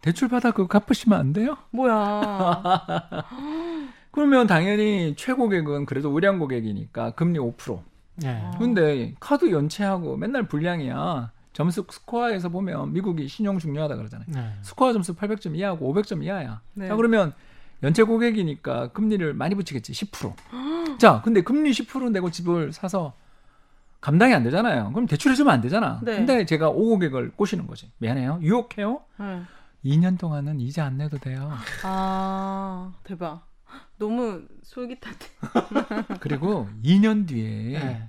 네. 대출 받아 그거 갚으시면 안 돼요? 뭐야. 그러면 당연히 최고객은 그래도 우량 고객이니까 금리 5%. 예. 근데 카드 연체하고 맨날 불량이야. 점수 스코어에서 보면 미국이 신용 중요하다 그러잖아요. 네. 스코어 점수 800점 이하고 500점 이하야. 네. 자, 그러면 연체 고객이니까 금리를 많이 붙이겠지. 10%. 자, 근데 금리 10% 내고 집을 사서 감당이 안 되잖아요. 그럼 대출해주면 안 되잖아. 네. 근데 제가 5고객을 꼬시는 거지. 미안해요. 유혹해요? 네. 2년 동안은 이자 안 내도 돼요. 아, 대박. 너무 솔깃한데. 그리고 2년 뒤에 예.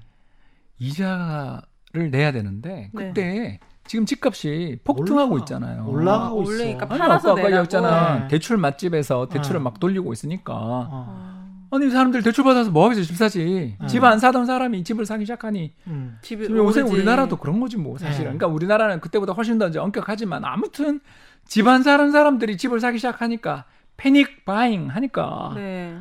이자를 내야 되는데 네. 그때 지금 집값이 폭등하고 올라- 있잖아요. 올라가고 아, 있어. 아니, 팔아서 아까 아까 내라고. 얘기했잖아. 네. 대출 맛집에서 대출을 어. 막 돌리고 있으니까. 어. 아, 아니 사람들 대출 받아서 뭐 하겠어 집 사지. 네. 집안 사던 사람이 집을 사기 시작하니 음. 집이 지금 요새 오르지. 우리나라도 그런 거지 뭐 사실은. 네. 그러니까 우리나라는 그때보다 훨씬 더 이제 엄격하지만 아무튼 집안 사는 사람들이 집을 사기 시작하니까 패닉 바잉 하니까 네.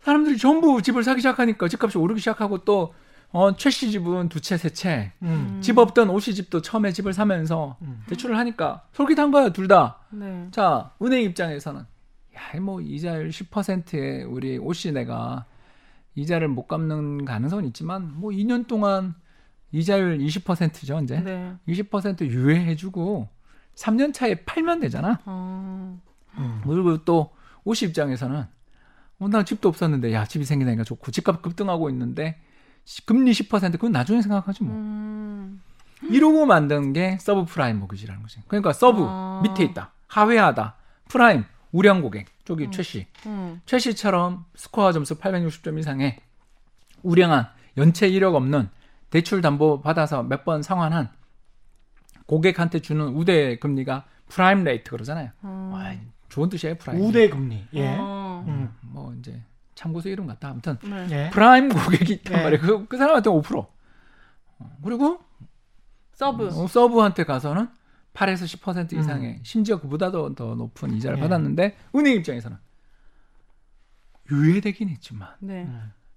사람들이 전부 집을 사기 시작하니까 집값이 오르기 시작하고 또 어, 최씨 집은 두 채, 세 채. 음. 집 없던 오씨 집도 처음에 집을 사면서 음. 대출을 하니까 솔깃한 거야, 둘 다. 네. 자, 은행 입장에서는 야, 뭐 이자율 10%에 우리 오씨 내가 이자를 못 갚는 가능성은 있지만 뭐 2년 동안 이자율 20%죠, 이제. 네. 20% 유예해 주고 3년 차에 팔면 되잖아. 아, 음. 그리고 또 오씨 입장에서는 어, 나 집도 없었는데 야, 집이 생기니까 좋고 집값 급등하고 있는데 시- 금리 10% 그건 나중에 생각하지 뭐. 음. 이러고 만든 게 서브 프라임 모기지라는 거지. 그러니까 sub 아. 밑에 있다. 하회하다. prime 우량 고객 쪽이 최씨. 음. 최씨처럼 스코어 점수 860점 이상의 우량한 연체 이력 없는 대출 담보 받아서 몇 번 상환한 고객한테 주는 우대 금리가 prime rate 그러잖아요. 음. 와, 좋은 뜻이에요, prime. 우대 금리. 예. 어. 음. 뭐 이제 참고서 이름 같다. 아무튼 네. 예. prime 고객이 있단 네. 말이에요. 그, 그 사람한테 5%. 어, 그리고 sub. 어, sub한테 가서는 8에서 10% 음. 이상의 심지어 그보다도 더 높은 이자를 네. 받았는데 은행 입장에서는 유예되긴 했지만 네.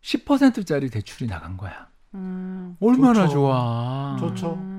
10%짜리 대출이 나간 거야. 음. 얼마나 좋죠. 좋아. 좋죠.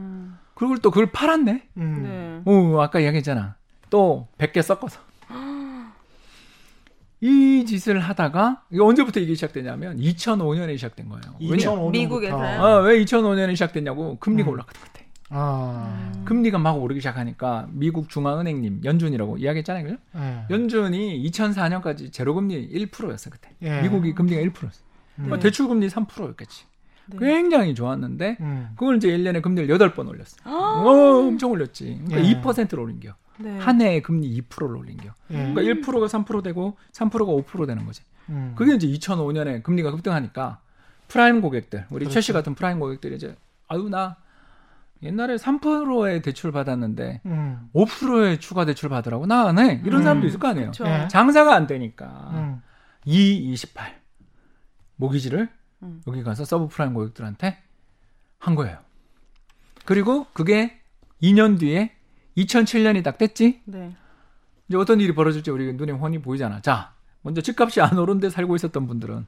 음. 그리고 또 그걸 팔았네. 음. 네. 어, 아까 이야기했잖아. 또 100개 섞어서. 이 짓을 하다가 이게 언제부터 이게 시작되냐면 2005년에 시작된 거예요. 왜냐? 2005년부터. 미국에서요? 아, 왜 2005년에 시작됐냐고 금리가 음. 올라갔던 것 같아. 아. 금리가 막 오르기 시작하니까 미국 중앙은행님 연준이라고 이야기했잖아요. 그죠? 예. 연준이 2004년까지 제로금리 1%였어 그때. 예. 미국이 금리가 1%였어. 음. 뭐 대출금리 3%였겠지. 네. 굉장히 좋았는데 음. 그걸 이제 1년에 금리를 8번 올렸어. 어, 엄청 올렸지. 그러니까 예. 2%를 올린 겨. 네. 한 해에 금리 2%를 올린겨. 예. 그러니까 1%가 3% 되고 3%가 5% 되는 거지. 음. 그게 이제 2005년에 금리가 급등하니까 prime 고객들, 우리 그렇죠. 최씨 같은 prime 고객들이 이제 아유 나 옛날에 3%의 대출 받았는데 음. 5%의 추가 대출 받으라고 나 안 해. 이런 음. 사람도 있을 거 아니에요. 예. 장사가 안 되니까 음. 228 모기지를 음. 여기 가서 서브 프라임 고객들한테 한 거예요. 그리고 그게 2년 뒤에 2007년이 딱 됐지. 네. 이제 어떤 일이 벌어질지 우리 눈에 훤히 보이잖아. 자, 먼저 집값이 안 오른 데 살고 있었던 분들은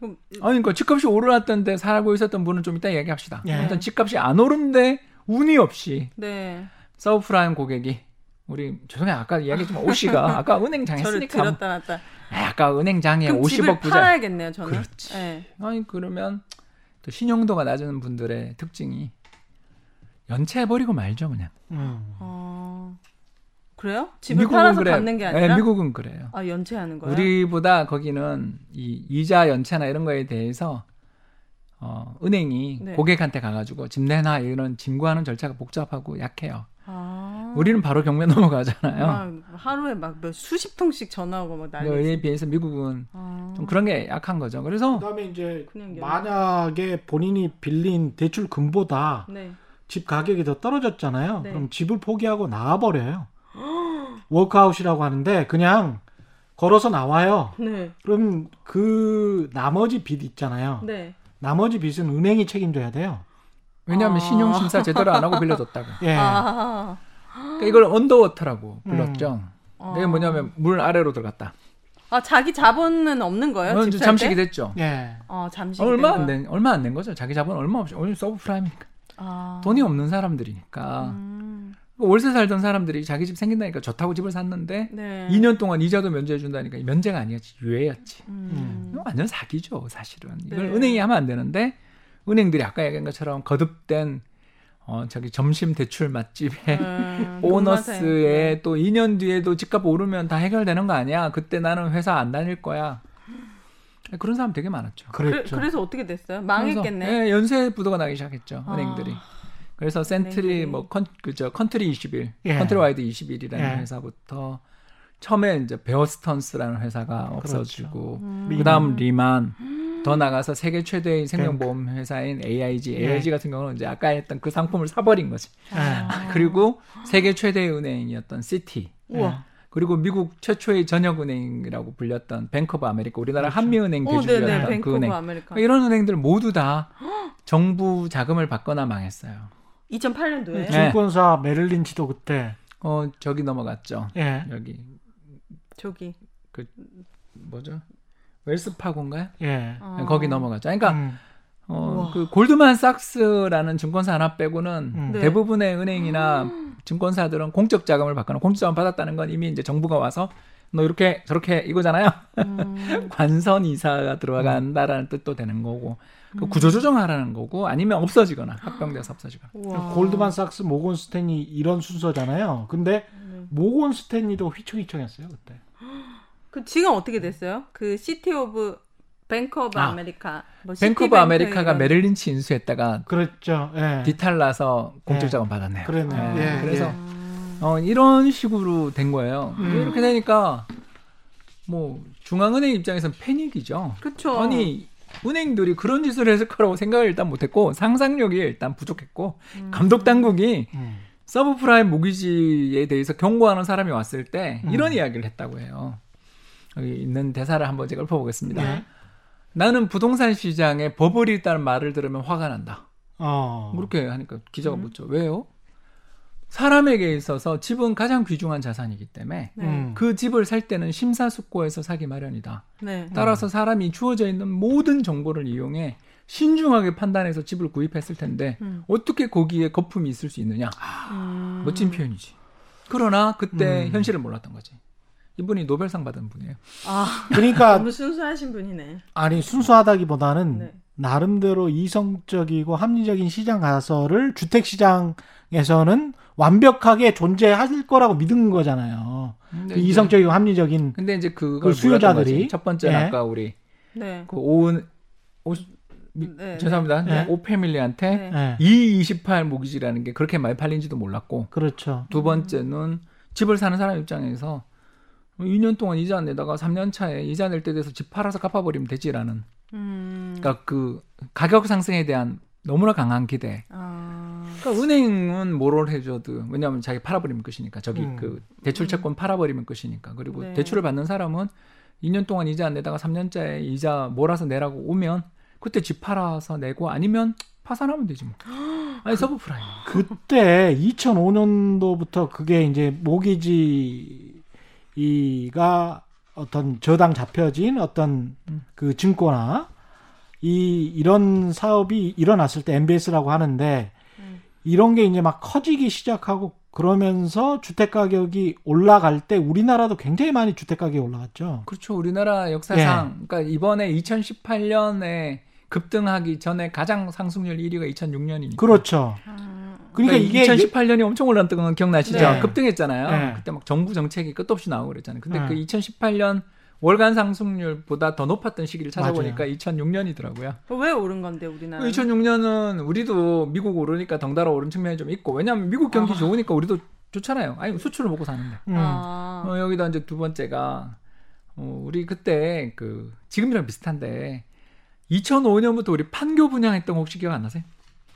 아니, 그러니까 집값이 오르났던데 살고 있었던 분은 좀 이따 얘기합시다. 예. 일단 집값이 안 오른데 운이 없이 네. 서브프라임 고객이 우리 죄송해요 아까 이야기했지만 오 씨가 아까 은행장 저를 했으니까 들었다 놨다. 아, 아까 은행장에 그럼 50억 집을 부자 팔아야겠네요, 저는. 그렇지. 네. 아니 그러면 또 신용도가 낮은 분들의 특징이 연체해버리고 말죠 그냥 음. 어. 그래요? 집을 미국은 팔아서 그래요. 갚는 게 아니라 네, 미국은 그래요 아, 연체하는 거예요? 우리보다 거기는 이 이자 연체나 이런 거에 대해서 어, 은행이 네. 고객한테 가가지고 집 내놔 이런 진구하는 절차가 복잡하고 약해요 아. 우리는 바로 경매 넘어가잖아요 막 하루에 막 몇 수십 통씩 전화 오고 막 난리. 그에 비해서 미국은 아. 좀 그런 게 약한 거죠 그래서 그다음에 이제 만약에 본인이 빌린 대출 금보다 네. 집 가격이 더 떨어졌잖아요. 네. 그럼 집을 포기하고 나와 버려요. 워크아웃이라고 하는데 그냥 걸어서 나와요. 네. 그럼 그 나머지 빚 있잖아요. 네. 나머지 빚은 은행이 책임져야 돼요. 왜냐하면 아. 신용심사 제대로 안 하고 빌려줬다고 예. 아. 그러니까 이걸 underwater라고 불렀죠 아. 이게 뭐냐면 물 아래로 들어갔다 아, 자기 자본은 없는 거예요? 살 잠식이 때? 됐죠 예. 아, 잠시 얼마 안 된, 얼마 안 된 거죠. 자기 자본 얼마 없이. 오늘 서브프라임이니까. 아. 돈이 없는 사람들이니까. 음. 월세 살던 사람들이 자기 집 생긴다니까 좋다고 집을 샀는데 네. 2년 동안 이자도 면제해 준다니까 면제가 아니었지. 유예였지. 음. 이거 완전 사기죠, 사실은. 이걸 네. 은행이 하면 안 되는데 은행들이 아까 얘기한 것처럼 거듭된 어, 저기 점심 대출 맛집에 음, 보너스에 돈맛에. 또 2년 뒤에도 집값 오르면 다 해결되는 거 아니야? 그때 나는 회사 안 다닐 거야. 그런 사람 되게 많았죠. 그래, 그랬죠. 그 래서 어떻게 됐어요? 망했겠네. 예, 연쇄 부도가 나기 시작했죠. 아. 은행들이. 그래서 센트리. 뭐 컨, 그저 컨트리 21, 예. 컨트리 와이드 21이라는 예. 회사부터 처음에 이제 베어스턴스라는 회사가 없어지고 음. 그다음 리만 더 나가서 세계 최대의 생명보험 회사인 AIG, 예. AIG 같은 경우는 이제 아까 했던 그 상품을 사버린 거지. 예. 그리고 세계 최대의 은행이었던 시티. 우와. 그리고 미국 최초의 전역은행이라고 불렸던 뱅크 오브 아메리카, 우리나라 한미은행 어. 대주주였던 그 뱅크 오브 은행. 아메리카. 이런 은행들 모두 다 정부 자금을 받거나 망했어요. 2008년도에. 네. 증권사 메릴린치도 그때 어 저기 넘어갔죠. 예. 여기 저기. 뭐죠? 웰스파고인가요? 예. 어. 거기 넘어갔죠. 그러니까 음. 어. 그 골드만삭스라는 증권사 하나 빼고는 음. 네. 대부분의 은행이나 증권사들은 공적 자금을 받거나 공적 자금 받았다는 건 이미 이제 정부가 와서 너 이렇게 저렇게 이거잖아요. 음. 관선 이사가 들어간다라는 뜻도 되는 거고 그 구조조정하라는 거고 아니면 없어지거나 합병돼서 없어지거나. 우와. 골드만삭스, 모건 스탠리 이런 순서잖아요. 근데 네. 모건 스탠리도 휘청휘청했어요 그때. 그 지금 어떻게 됐어요? 그 시티 오브 뱅크 오브 아, 아메리카. 뭐 뱅크 오브 시티뱅크 아메리카가 이런- 메릴린치 인수했다가 그랬죠. 예. 뒤탈나서 공적 예. 자금 받았네요. 그랬네요. 예, 예, 그래서 예. 음. 어, 이런 식으로 된 거예요. 음. 이렇게 되니까 뭐 중앙은행 입장에서는 패닉이죠. 그쵸. 아니 은행들이 그런 짓을 했을 거라고 생각을 일단 못했고 상상력이 일단 부족했고 감독 당국이 음. 서브프라임 모기지에 대해서 경고하는 사람이 왔을 때 음. 이런 이야기를 했다고 해요. 여기 있는 대사를 한번 제가 읊어보겠습니다. 네. 나는 부동산 시장에 버블이 있다는 말을 들으면 화가 난다. 어. 뭐 그렇게 하니까 기자가 음. 묻죠. 왜요? 사람에게 있어서 집은 가장 귀중한 자산이기 때문에 네. 음. 그 집을 살 때는 심사숙고해서 사기 마련이다. 네. 따라서 사람이 주어져 있는 모든 정보를 이용해 신중하게 판단해서 집을 구입했을 텐데 음. 어떻게 거기에 거품이 있을 수 있느냐? 음. 멋진 표현이지. 그러나 그때 음. 현실을 몰랐던 거지. 이분이 노벨상 받은 분이에요. 아, 그러니까 너무 순수하신 분이네. 아니 순수하다기보다는 네. 나름대로 이성적이고 합리적인 시장 가설을 주택 시장에서는 완벽하게 존재할 거라고 믿은 거잖아요. 그 이성적이고 합리적인 근데 이제 그걸 그 수요자들이-. 첫 번째는 예. 아까 우리 네. 그 오은 오, 미- 네, 죄송합니다. 네. 오 패밀리한테 네. 예. E28 모기지라는 게 그렇게 많이 팔린지도 몰랐고 그렇죠. 두 번째는 집을 사는 사람 입장에서 2년 동안 이자 안 내다가 3년 차에 이자 낼 때 돼서 집 팔아서 갚아버리면 되지라는 음. 그러니까 그 가격 상승에 대한 너무나 강한 기대. 아. 그러니까 은행은 뭐를 해줘도 왜냐하면 자기 팔아버리면 끝이니까 저기 음. 그 대출 채권 팔아버리면 끝이니까 그리고 네. 대출을 받는 사람은 2년 동안 이자 안 내다가 3년짜리 이자 몰아서 내라고 오면 그때 집 팔아서 내고 아니면 파산하면 되지 뭐. 아니 서브프라임. 그때 2005년도부터 그게 이제 모기지 가 어떤 저당 잡혀진 어떤 음. 그 증권화 이 이런 사업이 일어났을 때 MBS라고 하는데 음. 이런 게 이제 막 커지기 시작하고 그러면서 주택 가격이 올라갈 때 우리나라도 굉장히 많이 주택 가격이 올라갔죠. 그렇죠. 우리나라 역사상 예. 그러니까 이번에 2018년에 급등하기 전에 가장 상승률 1위가 2006년이니까. 그렇죠. 그러니까 이게 2018년이 엄청 올랐던 건 기억나시죠? 네. 급등했잖아요. 네. 그때 막 정부 정책이 끝도 없이 나오고 그랬잖아요. 근데 네. 그 2018년 월간 상승률보다 더 높았던 시기를 찾아보니까 맞아요. 2006년이더라고요. 왜 오른 건데 우리나라? 2006년은 우리도 미국 오르니까 덩달아 오른 측면이 좀 있고 왜냐하면 미국 경기 아. 좋으니까 우리도 좋잖아요. 아니 수출을 먹고 사는데. 음. 아, 어, 여기다 이제 두 번째가 어, 우리 그때 그 지금이랑 비슷한데 2005년부터 우리 판교 분양했던 거 혹시 기억 안 나세요?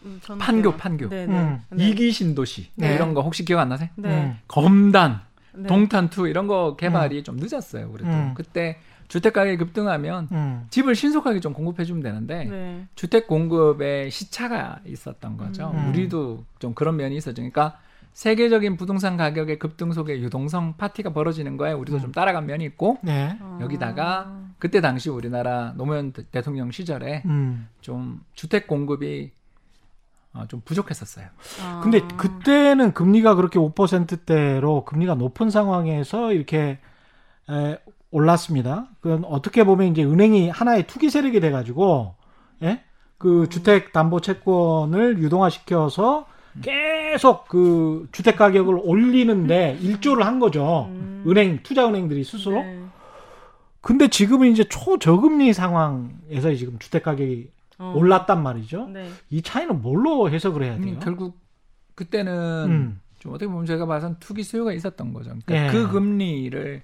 음, 저는 판교 판교 네, 음. 네. 이기 신도시 뭐 네. 이런 거 혹시 기억 안 나세요? 네. 음. 검단 네. 동탄 two 이런 거 개발이 좀 늦었어요. 그래도 음. 그때 주택 가격이 급등하면 음. 집을 신속하게 좀 공급해 주면 되는데 네. 주택 공급에 시차가 있었던 거죠. 음. 우리도 좀 그런 면이 있었죠. 그러니까 세계적인 부동산 가격의 급등 속에 유동성 파티가 벌어지는 거에 우리도 좀 따라간 면이 있고 네. 아. 여기다가 그때 당시 우리나라 노무현 대- 대통령 시절에 음. 좀 주택 공급이 어, 좀 부족했었어요. 아. 근데 그때는 금리가 그렇게 5%대로 금리가 높은 상황에서 이렇게 에, 올랐습니다. 그건 어떻게 보면 이제 은행이 하나의 투기 세력이 돼가지고 예? 그 주택 담보 채권을 유동화시켜서 계속 그 주택 가격을 올리는데 일조를 한 거죠. 음. 은행 투자 은행들이 스스로. 네. 근데 지금은 이제 초저금리 상황에서 지금 주택 가격이 어. 올랐단 말이죠. 네. 이 차이는 뭘로 해석을 해야 돼요? 음, 결국 그때는 음. 좀 어떻게 보면 제가 봐선 투기 수요가 있었던 거죠. 그러니까 예. 그 금리를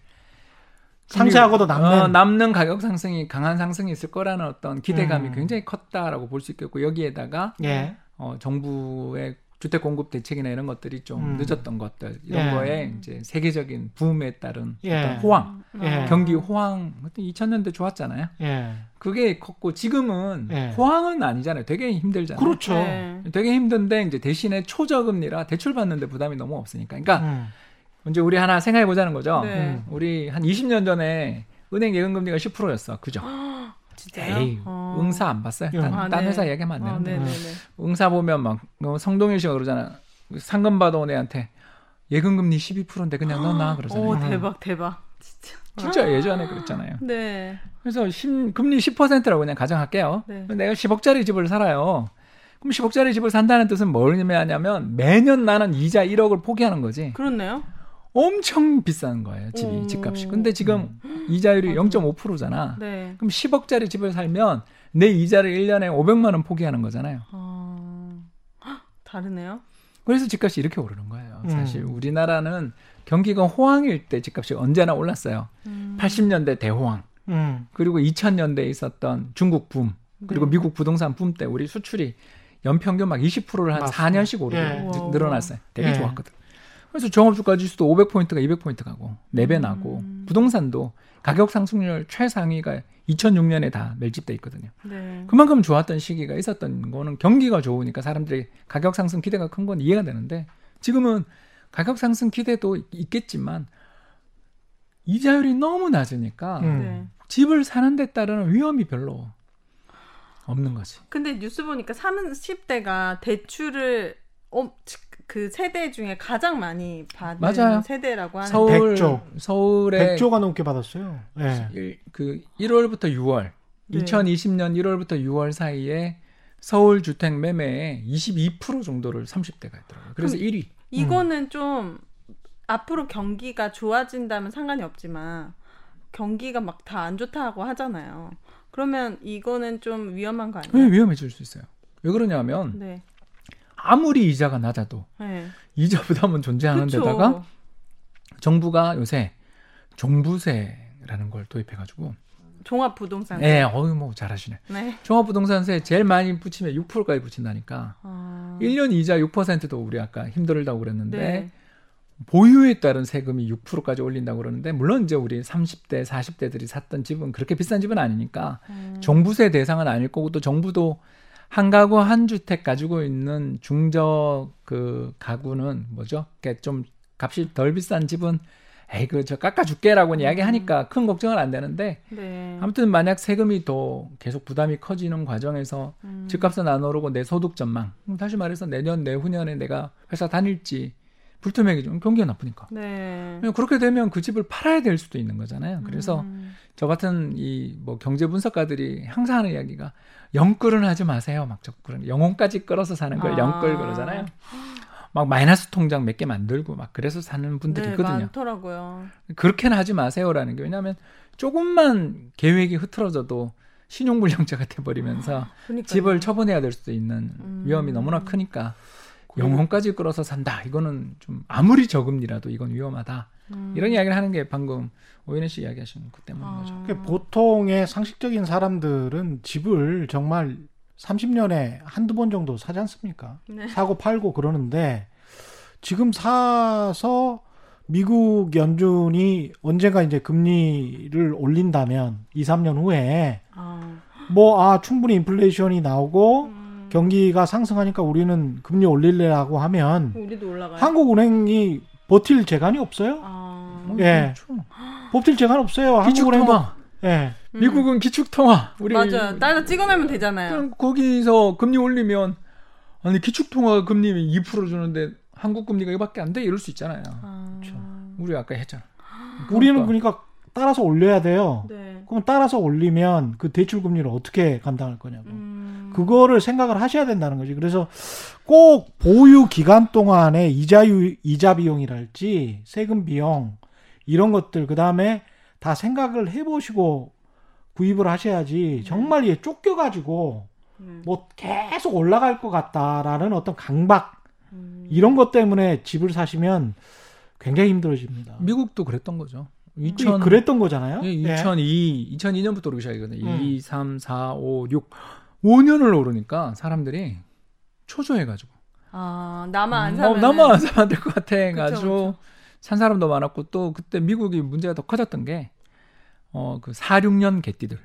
상쇄하고도 남는. 어, 남는 가격 상승이 강한 상승이 있을 거라는 어떤 기대감이 음. 굉장히 컸다라고 볼 수 있겠고 여기에다가 예. 어, 정부의 주택 공급 대책이나 이런 것들이 좀 음. 늦었던 것들 이런 예. 거에 이제 세계적인 붐에 따른 예. 어떤 호황, 예. 경기 호황, 2000년대 좋았잖아요. 예. 그게 컸고 지금은 예. 호황은 아니잖아요. 되게 힘들잖아요. 그렇죠. 네. 되게 힘든데 이제 대신에 초저금리라 대출 받는데 부담이 너무 없으니까. 그러니까 음. 이제 우리 하나 생각해 보자는 거죠. 네. 음. 우리 한 20년 전에 은행 예금 금리가 10%였어. 그죠? 진짜요? 에이, 어. 응사 안 봤어요? 딴, 아, 딴 네. 회사 얘기하면 안 어, 되는데. 네네네. 응사 보면 막 어, 성동일 씨가 그러잖아. 상금 받아온 애한테 예금 금리 12%인데 그냥 넣어놔 그러잖아요. 오 대박 대박 진짜. 진짜 예전에 그랬잖아요. 네. 그래서 심- 금리 10%라고 그냥 가정할게요. 네. 내가 10억짜리 집을 살아요. 그럼 10억짜리 집을 산다는 뜻은 뭘 의미하냐면 매년 나는 이자 1억을 포기하는 거지. 그렇네요. 엄청 비싼 거예요, 집이, 오. 집값이. 근데 지금 이자율이 0.5%잖아. 네. 그럼 10억짜리 집을 살면 내 이자를 1년에 500만 원 포기하는 거잖아요. 어... 헉, 다르네요. 그래서 집값이 이렇게 오르는 거예요. 음. 사실 우리나라는 경기가 호황일 때 집값이 언제나 올랐어요. 음. 80년대 대호황, 음. 그리고 2000년대에 있었던 중국 붐, 그리고 네. 미국 부동산 붐 때 우리 수출이 연평균 막 20%를 한 맞습니다. 4년씩 오르고 예. 늘- 늘어났어요. 되게 예. 좋았거든. 그래서 종합주가 지수도 500포인트가 200포인트 가고 4배 나고 음. 부동산도 가격 상승률 최상위가 2006년에 다 멸집돼 있거든요. 네. 그만큼 좋았던 시기가 있었던 거는 경기가 좋으니까 사람들이 가격 상승 기대가 큰 건 이해가 되는데 지금은 가격 상승 기대도 있겠지만 이자율이 너무 낮으니까 음. 네. 집을 사는 데 따르는 위험이 별로 없는 거지. 근데 뉴스 보니까 30대가 대출을 어, 그 세대 중에 가장 많이 받는 맞아요. 세대라고 하는 서울 백조. 서울에 100조가 넘게 받았어요. 예. 일- 그 1월부터 6월, 네. 2020년 1월부터 6월 사이에 서울 주택 매매의 22% 정도를 30대가 했더라고요. 그래서 그럼 1위. 이거는 좀 앞으로 경기가 좋아진다면 상관이 없지만 경기가 막 다 안 좋다고 하잖아요. 그러면 이거는 좀 위험한 거왜 아니에요? 위험해질 수 있어요? 왜 그러냐면 네. 아무리 이자가 낮아도 네. 이자 부담은 존재하는 그쵸. 데다가 정부가 요새 종부세라는 걸 도입해가지고 종합 부동산. 예, 어유 뭐 잘하시네. 네. 종합부동산세 제일 많이 붙이면 6%까지 붙인다니까. 아. 1년 이자 6%도 우리 아까 힘들다고 그랬는데 네. 보유에 따른 세금이 6%까지 올린다고 그러는데 물론 이제 우리 30대, 40대들이 샀던 집은 그렇게 비싼 집은 아니니까 음. 종부세 대상은 아닐 거고 또 정부도 한 가구 한 주택 가지고 있는 중저 그 가구는 뭐죠? 그러니까 좀 값이 덜 비싼 집은 에이 그 저 깎아줄게라고는 이야기하니까 큰 걱정은 안 되는데 네. 아무튼 만약 세금이 더 계속 부담이 커지는 과정에서 음. 집값은 안 오르고 내 소득 전망 음, 다시 말해서 내년 내후년에 내가 회사 다닐지 불투명해지면 경기가 나쁘니까 네. 그렇게 되면 그 집을 팔아야 될 수도 있는 거잖아요. 그래서 음. 저 같은 이 뭐 경제 분석가들이 항상 하는 이야기가 영끌은 하지 마세요. 막 적끌은 영혼까지 끌어서 사는 걸 아. 영끌 그러잖아요. 막 마이너스 통장 몇 개 만들고 막 그래서 사는 분들이 네, 있거든요. 많더라고요. 그렇게는 하지 마세요라는 게 왜냐하면 조금만 계획이 흐트러져도 신용불량자가 돼버리면서 그러니까요. 집을 처분해야 될 수도 있는 음. 위험이 너무나 크니까 영혼까지 끌어서 산다. 이거는 좀 아무리 저금리라도 이건 위험하다. 음. 이런 이야기를 하는 게 방금 오연혜 씨 이야기하신 그 때문인 거죠. 아. 보통의 상식적인 사람들은 집을 정말 30년에 한두 번 정도 사지 않습니까? 네. 사고 팔고 그러는데 지금 사서 미국 연준이 언젠가 이제 금리를 올린다면 2, 3년 후에 아. 뭐 아 충분히 인플레이션이 나오고 음. 경기가 상승하니까 우리는 금리 올릴래라고 하면 우리도 올라가요. 한국은행이 버틸 재간이 없어요. 아. 예. 그렇죠. 버틸 재간 없어요. 한국은행도 기축통화. 예. 음. 미국은 기축통화. 우리 맞아요. 딸다 찍어내면 되잖아요. 그럼 거기서 금리 올리면 아니 기축통화 금리 2% 주는데 한국 금리가 이밖에 안 돼 이럴 수 있잖아요. 아. 우리 아까 했잖아. 우리는 그러니까 따라서 올려야 돼요. 네. 그럼 따라서 올리면 그 대출 금리를 어떻게 감당할 거냐고. 음. 그거를 생각을 하셔야 된다는 거지. 그래서 꼭 보유 기간 동안에 이자유 이자 비용이랄지 세금 비용 이런 것들 그다음에 다 생각을 해 보시고 구입을 하셔야지 정말 얘 쫓겨 가지고 음. 뭐 계속 올라갈 것 같다라는 어떤 강박 음. 이런 것 때문에 집을 사시면 굉장히 힘들어집니다. 미국도 그랬던 거죠. 2000 그랬던 거잖아요. 예, 예. 2002 2002년부터 오르기 시작이거든요. 음. 2, 3, 4, 5, 6 5년을 오르니까 사람들이 초조해가지고 아, 나만 안 어, 사면 나만 안 사면 안될것 같아. 가지고. 산 사람도 많았고 또 그때 미국이 문제가 더 커졌던 게 어, 그 46년 개띠들.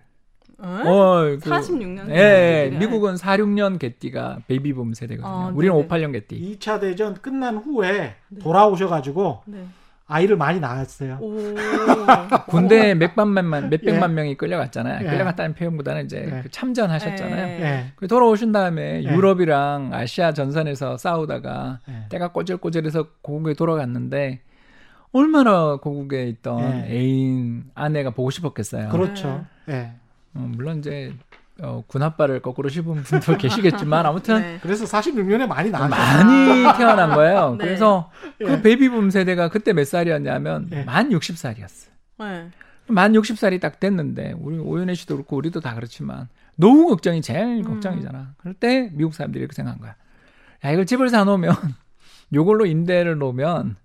어? 어, 그, 46년. 예, 예, 미국은 46년 개띠가 베이비붐 세대거든요. 아, 우리는 네네. 58년 개띠. 2차 대전 끝난 후에 돌아오셔가지고 네. 아이를 많이 낳았어요. 오. 군대 몇백만 몇백만 예. 명이 끌려갔잖아요. 예. 끌려갔다는 표현보다는 이제 예. 그 참전하셨잖아요. 예. 예. 그 돌아오신 다음에 예. 유럽이랑 아시아 전선에서 싸우다가 예. 때가 꼬질꼬질해서 고국에 돌아갔는데 얼마나 고국에 있던 예. 애인 아내가 보고 싶었겠어요. 그렇죠. 예. 어, 물론 이제 어, 군합발을 거꾸로 씹은 분도 계시겠지만 아무튼 네. 그래서 46년에 많이 낳았어요. 많이 태어난 거예요. 네. 그래서 예. 그 베이비붐 세대가 그때 몇 살이었냐면 예. 만 60살이었어요. 네. 만 60살이 딱 됐는데 우리 오연혜 씨도 그렇고 우리도 다 그렇지만 노후 걱정이 제일 음. 걱정이잖아. 그럴 때 미국 사람들이 이렇게 생각한 거야. 야 이걸 집을 사놓으면 요걸로 임대를 놓으면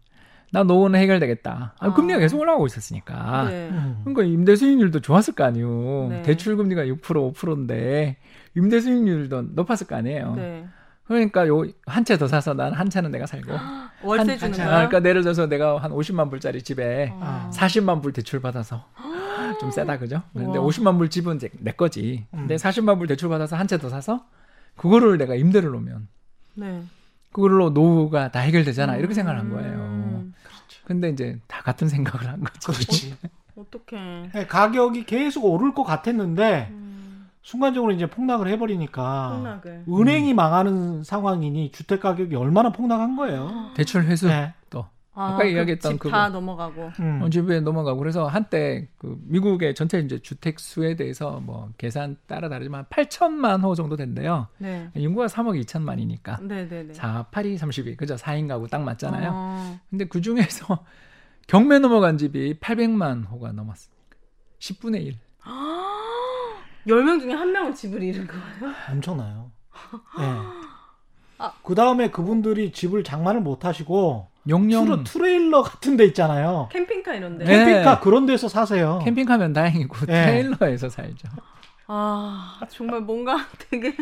나 노후는 해결되겠다. 아, 아. 금리가 계속 올라가고 있었으니까. 네. 음. 그러니까 임대 수익률도 좋았을 거 아니에요. 네. 대출 금리가 6% 5%인데 임대 수익률도 높았을 거 아니에요. 네. 그러니까 요 한 채 더 사서 난 한 채는 내가 살고. 월세 한- 주는 한- 아, 거야? 그러니까 예를 들어서 내가 한 50만 불짜리 집에 아. 40만 불 대출 받아서 좀 세다 그죠? 근데 우와. 50만 불 집은 이제 내 거지. 근데 음. 40만 불 대출 받아서 한 채 더 사서 그거를 내가 임대를 놓으면 네. 그걸로 노후가 다 해결되잖아. 이렇게 생각을 한 거예요. 음. 근데 이제 다 같은 생각을 한 거지. 그렇지. 어떡해. 예, 가격이 계속 오를 것 같았는데 음. 순간적으로 이제 폭락을 해버리니까 폭락을. 은행이 망하는 상황이니 주택 가격이 얼마나 폭락한 거예요. 대출 회수 네. 또 아, 아까 이야기했던 집 그거. 다 넘어가고. 음. 어, 집에 넘어가고 그래서 한때 그 미국의 전체 이제 주택 수에 대해서 뭐 계산 따라 다르지만 8천만 호 정도 된대요. 네. 인구가 3억 2천만이니까. 네, 네, 네. 4, 8, 2, 32. 그죠? 4인 가구 딱 맞잖아요. 어. 근데 그 중에서 경매 넘어간 집이 800만 호가 넘었으니까. 10분의 1. 10명 중에 한 명은 집을 잃은 거예요? 엄청나요. 예. 아. 그 다음에 그분들이 집을 장만을 못 하시고 용령 트레, 트레일러 같은 데 있잖아요. 캠핑카 이런 데. 네. 캠핑카 그런 데서 사세요. 캠핑하면 다행이고 네. 트레일러에서 살죠. 아, 정말 뭔가 되게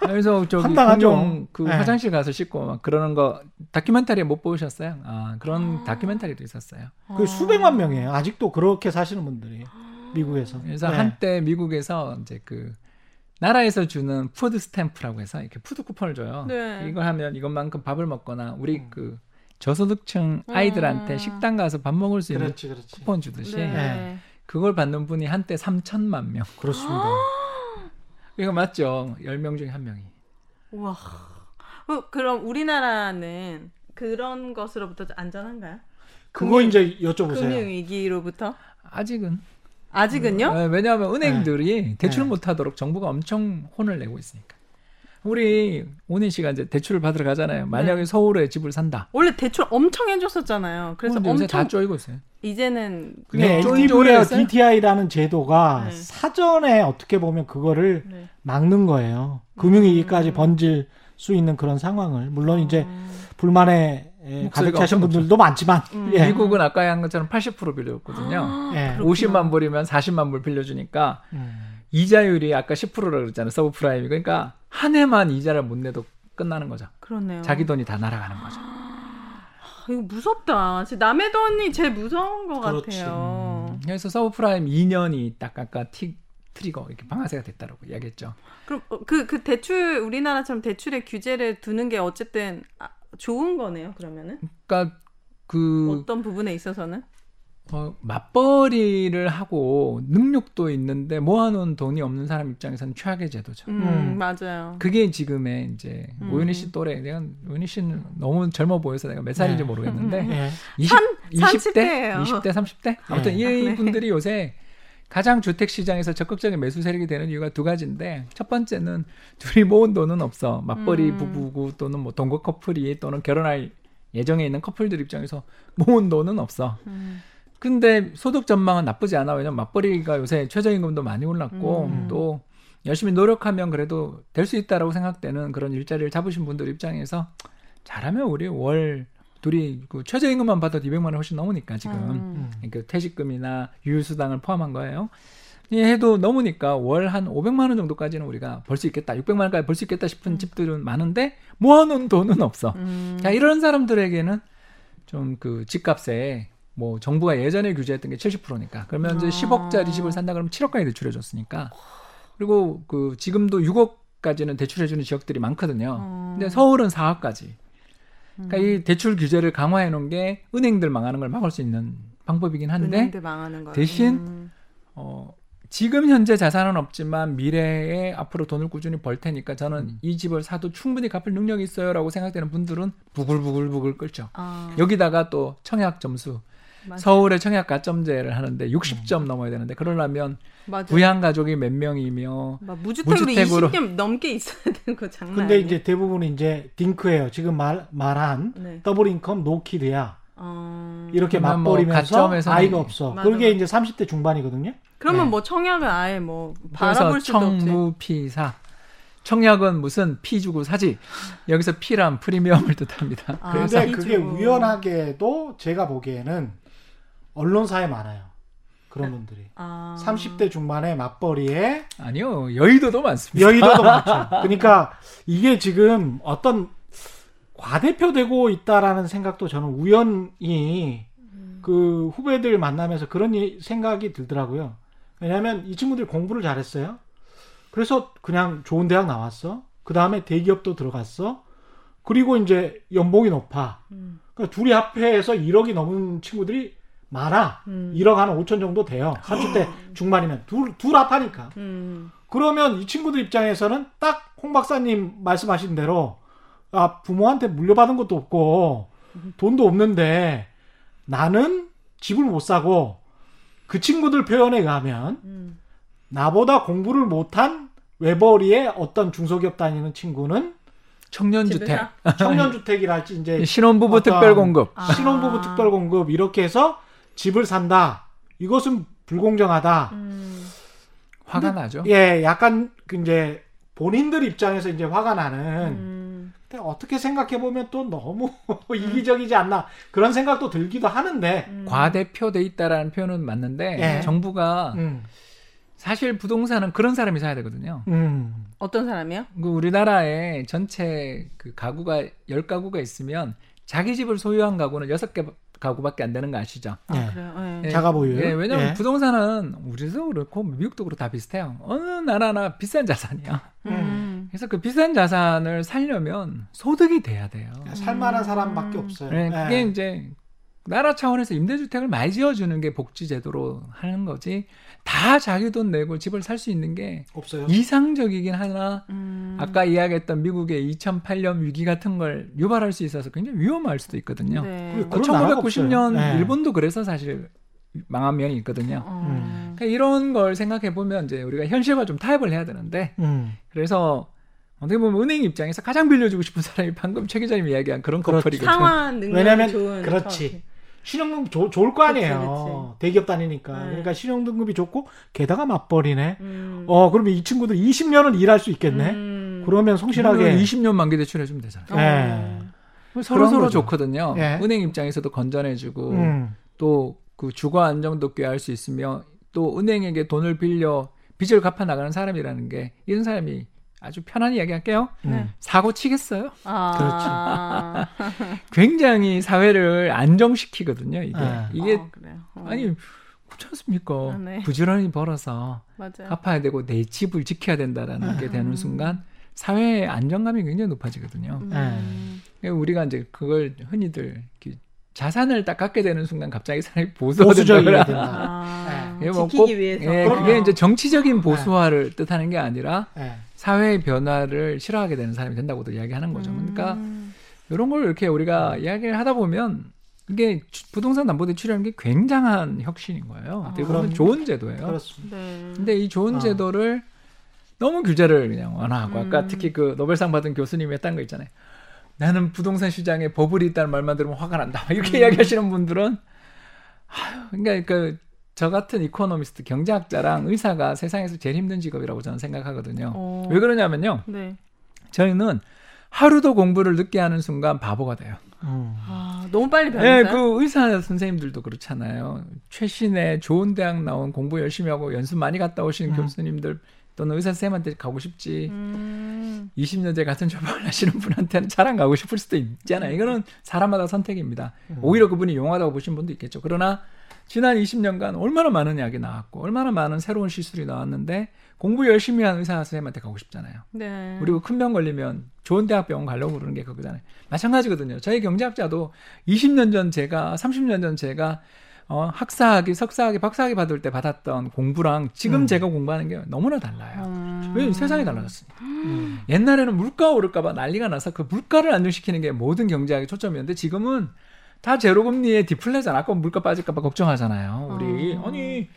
그래서 저기. 공용 그 네. 화장실 가서 씻고 막 그러는 거 다큐멘터리 못 보셨어요? 아 그런 다큐멘터리도 있었어요. 그 아. 수백만 명이에요. 아직도 그렇게 사시는 분들이 미국에서. 그래서 네. 한때 미국에서 이제 그 나라에서 주는 food stamp라고 해서 이렇게 food 쿠폰을 줘요. 네. 이걸 하면 이것만큼 밥을 먹거나 우리 그 저소득층 아이들한테 음. 식당 가서 밥 먹을 수 있는 그렇지, 그렇지. 쿠폰 주듯이 네. 네. 그걸 받는 분이 한때 3천만 명. 그렇습니다. 이거 맞죠? 10명 중에 한 명이. 우와. 어, 그럼 우리나라는 그런 것으로부터 안전한가요? 그거 이제 여쭤보세요. 금융 위기로부터? 아직은. 아직은요? 네, 왜냐하면 은행들이 대출 네. 못하도록 정부가 엄청 혼을 내고 있으니까. 우리 오닌 씨가 이제 대출을 받으러 가잖아요. 만약에 네. 서울에 집을 산다. 원래 대출 엄청 해줬었잖아요. 그래서 엄청 다 쪼이고 있어요. 이제는 근데 좀 LTV와 오래됐어요? DTI라는 제도가 네. 사전에 어떻게 보면 그거를 네. 막는 거예요. 금융위기까지 음. 번질 수 있는 그런 상황을 물론 이제 어. 불만에 에, 목소리가 가득 차신 분들도 많지만 음. 예. 미국은 아까 한 것처럼 80% 빌려줬거든요. 예. 그렇구나. 50만 불이면 40만 불 빌려주니까 음. 이자율이 아까 10%라고 그랬잖아요. 서브프라임이. 그러니까 한 해만 이자를 못 내도 끝나는 거죠. 그러네요. 자기 돈이 다 날아가는 거죠. 아, 이거 무섭다. 남의 돈이 제일 무서운 것 그렇지. 같아요. 그래서 서브프라임 2년이 딱 아까 티, 트리거 이렇게 방아쇠가 됐다고 이야기했죠. 그럼 그그 대출 우리나라처럼 대출의 규제를 두는 게 어쨌든 아, 좋은 거네요. 그러면은 그러니까 그 어떤 부분에 있어서는 어, 맞벌이를 하고 능력도 있는데 모아놓은 돈이 없는 사람 입장에서는 최악의 제도죠. 음, 음. 맞아요. 그게 지금의 이제 음. 오윤희 씨 또래 내가 오윤희 씨는 너무 젊어 보여서 내가 몇 살인지 네. 모르겠는데 예. 20, 삼- 20대, 30대예요. 20대, 30대 아무튼 네. 이 분들이 요새 가장 주택 시장에서 적극적인 매수 세력이 되는 이유가 두 가지인데 첫 번째는 둘이 모은 돈은 없어 맞벌이 음. 부부고 또는 뭐 동거 커플이 또는 결혼할 예정에 있는 커플들 입장에서 모은 돈은 없어. 음. 근데 소득 전망은 나쁘지 않아. 왜냐면 맞벌이가 요새 최저임금도 많이 올랐고 음. 또 열심히 노력하면 그래도 될 수 있다라고 생각되는 그런 일자리를 잡으신 분들 입장에서 잘하면 우리 월 둘이 그 최저임금만 받아도 200만 원 훨씬 넘으니까 지금 음. 그 퇴직금이나 유휴수당을 포함한 거예요. 이 해도 넘으니까 월 한 500만 원 정도까지는 우리가 벌 수 있겠다. 600만 원까지 벌 수 있겠다 싶은 집들은 많은데 모아놓은 돈은 없어. 음. 자, 이런 사람들에게는 좀 그 집값에 뭐 정부가 예전에 규제했던 게 70%니까 그러면 이제 아. 10억짜리 집을 산다 그러면 7억까지 대출해 줬으니까 그리고 그 지금도 6억까지는 대출해 주는 지역들이 많거든요. 어. 근데 서울은 4억까지. 그러니까 음. 이 대출 규제를 강화해 놓은 게 은행들 망하는 걸 막을 수 있는 방법이긴 한데 대신 음. 어 지금 현재 자산은 없지만 미래에 앞으로 돈을 꾸준히 벌 테니까 저는 이 집을 사도 충분히 갚을 능력이 있어요라고 생각되는 분들은 부글부글부글 끓죠. 아, 여기다가 또 청약 점수 맞아. 서울의 청약 가점제를 하는데 60점 넘어야 되는데 그러려면 맞아. 부양 가족이 몇 명이며 막 무주택으로, 무주택으로. 20년 넘게 있어야 되는 거 장난 근데 아니에요. 이제 대부분 이제 딩크예요. 지금 말 말한 네. double income no kid야. 어... 이렇게 뭐 맞벌이면서 가점에서는- 아이가 없어. 맞아, 그게. 이제 30대 중반이거든요. 그러면 네. 뭐 청약을 아예 뭐 그래서 바라볼 수도 없지. 청무피사 청약은 무슨 피 주고 사지 여기서 피란 프리미엄을 뜻합니다. 아, 그래서 근데 그게. 우연하게도 제가 보기에는 언론사에 많아요. 그런 분들이. 아... 30대 중반에 맞벌이에 아니요 여의도도 많습니다. 여의도도 많죠. 그러니까 이게 지금 어떤 과대표되고 있다라는 생각도 저는 우연히 그 후배들 만나면서 그런 이- 생각이 들더라고요. 왜냐하면 이 친구들이 공부를 잘했어요. 그래서 그냥 좋은 대학 나왔어. 그 다음에 대기업도 들어갔어. 그리고 이제 연봉이 높아. 음. 그러니까 둘이 합해서 1억이 넘은 친구들이 많아. 음. 1억 한 5천 정도 돼요. 30대 중반이면 둘, 둘 합하니까. 음. 그러면 이 친구들 입장에서는 딱 홍 박사님 말씀하신 대로 아 부모한테 물려받은 것도 없고 돈도 없는데 나는 집을 못 사고 그 친구들 표현에 의하면 음. 나보다 공부를 못한 외벌이의 어떤 중소기업 다니는 친구는 청년주택? 청년주택이랄지 이제 신혼부부 어떤 특별 공급 아. 신혼부부 특별 공급 이렇게 해서 집을 산다. 이것은 불공정하다. 음. 화가 나죠. 예, 약간 그 이제 본인들 입장에서 이제 화가 나는 음. 근데 어떻게 생각해 보면 또 너무 이기적이지 않나 그런 생각도 들기도 하는데 음. 과대표돼 있다라는 표현은 맞는데 예. 정부가 음, 사실 부동산은 그런 사람이 사야 되거든요. 음, 어떤 사람이요? 그 우리나라에 전체 그 가구가 열 가구가 있으면 자기 집을 소유한 가구는 여섯 개 가구밖에 안 되는 거 아시죠? 예. 아, 그래요. 예. 예. 자가 보유. 예, 왜냐면 예. 부동산은 우리도 그렇고 미국도 그렇고 다 비슷해요. 어느 나라나 비싼 자산이야. 음. 음. 그래서 그 비싼 자산을 살려면 소득이 돼야 돼요. 살만한 사람밖에 없어요. 네, 예. 그게 이제 나라 차원에서 임대주택을 많이 지어주는 게 복지제도로 하는 거지. 다 자기 돈 내고 집을 살 수 있는 게 없어요. 이상적이긴 하나 음. 아까 이야기했던 미국의 2008년 위기 같은 걸 유발할 수 있어서 굉장히 위험할 수도 있거든요. 네. 그리고 그 그런 나라가 1990년 없어요. 네. 일본도 그래서 사실 망한 면이 있거든요. 어. 그러니까 이런 걸 생각해 보면 이제 우리가 현실과 좀 타협을 해야 되는데 음. 그래서 어떻게 보면 은행 입장에서 가장 빌려주고 싶은 사람이 방금 최 기자님이 이야기한 그런 그렇죠. 커플이거든. 상환 능력이 왜냐면 좋은 그렇지. 신용등급 좋- 좋을 거 아니에요. 그치, 대기업 다니니까. 네. 그러니까 신용등급이 좋고 게다가 맞벌이네. 음. 어, 그러면 이 친구들 20년은 일할 수 있겠네. 음. 그러면 성실하게 20년 만기 대출해 주면 되잖아요. 어. 예. 서로 서로 거죠. 좋거든요. 예. 은행 입장에서도 건전해지고 음. 또그 주거 안정도 꾀할 수 있으며 또 은행에게 돈을 빌려 빚을 갚아 나가는 사람이라는 게 이런 사람이 아주 편안히 이야기할게요. 음. 사고 치겠어요? 아. 굉장히 사회를 안정시키거든요. 이게 아. 이게 어, 그래요. 어. 아니 그렇지 않습니까? 아, 네. 부지런히 벌어서 맞아요. 갚아야 되고 내 집을 지켜야 된다라는 게 되는 순간 사회의 안정감이 굉장히 높아지거든요. 음. 그러니까 우리가 이제 그걸 흔히들 자산을 딱 갖게 되는 순간 갑자기 사람이 보수가 보수적이어야 된다. 된다. 아, 예, 뭐 지키기 꼭, 위해서. 예. 그게 이제 정치적인 보수화를 뜻하는 게 아니라 예. 사회의 변화를 싫어하게 되는 사람이 된다고도 이야기하는 거죠. 그러니까 음. 이런 걸 이렇게 우리가 이야기를 하다 보면 이게 주- 부동산 담보대출이라는 게 굉장한 혁신인 거예요. 어떻게 보면 그럼- 좋은 제도예요. 그렇습니다. 네. 근데 이 좋은 어. 제도를 너무 규제를 그냥 완화하고 아까 음. 특히 그 노벨상 받은 교수님이 했다는 거 있잖아요. 나는 부동산 시장에 버블이 있다는 말만 들으면 화가 난다. 이렇게 음. 이야기하시는 분들은 아유, 그러니까 그 저 같은 이코노미스트 경제학자랑 의사가 세상에서 제일 힘든 직업이라고 저는 생각하거든요. 어. 왜 그러냐면요. 네. 저희는 하루도 공부를 늦게 하는 순간 바보가 돼요. 음. 아, 너무 빨리 예, 변했어요. 그 의사 선생님들도 그렇잖아요. 최신의 좋은 대학 나온 공부 열심히 하고 연수 많이 갔다 오신 음. 교수님들 또는 의사 선생님한테 가고 싶지. 음. 20년째 20년째 같은 조방을 하시는 분한테는 잘 안 가고 싶을 수도 있잖아요. 이거는 사람마다 선택입니다. 음. 오히려 그분이 용하다고 보신 분도 있겠죠. 그러나 지난 20년간 얼마나 많은 약이 나왔고 얼마나 많은 새로운 시술이 나왔는데 공부 열심히 한 의사 선생님한테 가고 싶잖아요. 네. 그리고 큰 병 걸리면 좋은 대학병원 가려고 그러는 게 그거잖아요. 마찬가지거든요. 저희 경제학자도 20년 전 제가 30년 전 제가 어, 학사학위, 석사학위, 박사학위 받을 때 받았던 공부랑 지금 음. 제가 공부하는 게 너무나 달라요. 음. 왜냐면 세상이 달라졌으니까. 음. 옛날에는 물가 오를까봐 난리가 나서 그 물가를 안정시키는 게 모든 경제학의 초점이었는데 지금은 다 제로금리에 디플레잖아. 아까 물가 빠질까봐 걱정하잖아요. 우리 어. 아니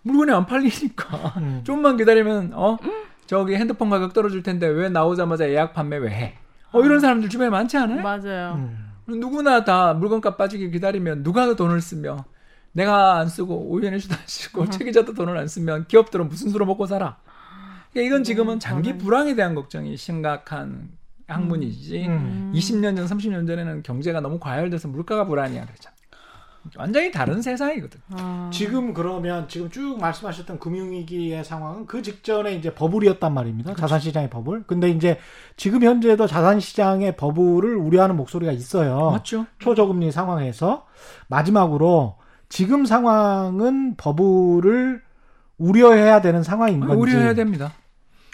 물건이 안 팔리니까 음. 좀만 기다리면 어 저기 핸드폰 가격 떨어질 텐데 왜 나오자마자 예약 판매 왜 해? 어 이런 사람들 주변에 많지 않아요? 맞아요. 음. 누구나 다 물건값 빠지기 기다리면 누가 더 돈을 쓰며 내가 안 쓰고 오윤혜 씨도 안 쓰고 최 기자도 돈을 안 쓰면 기업들은 무슨 수로 먹고 살아? 그러니까 이건 지금은 장기 불황에 대한 걱정이 심각한 학문이지. 음. 20년 전, 30년 전에는 경제가 너무 과열돼서 물가가 불안이야 그랬잖아. 완전히 다른 세상이거든. 아. 지금 그러면 지금 쭉 말씀하셨던 금융위기의 상황은 그 직전에 이제 버블이었단 말입니다. 자산시장의 버블. 근데 이제 지금 현재도 자산시장의 버블을 우려하는 목소리가 있어요. 맞죠? 초저금리 상황에서 마지막으로 지금 상황은 버블을 우려해야 되는 상황인 건지 우려해야 됩니다.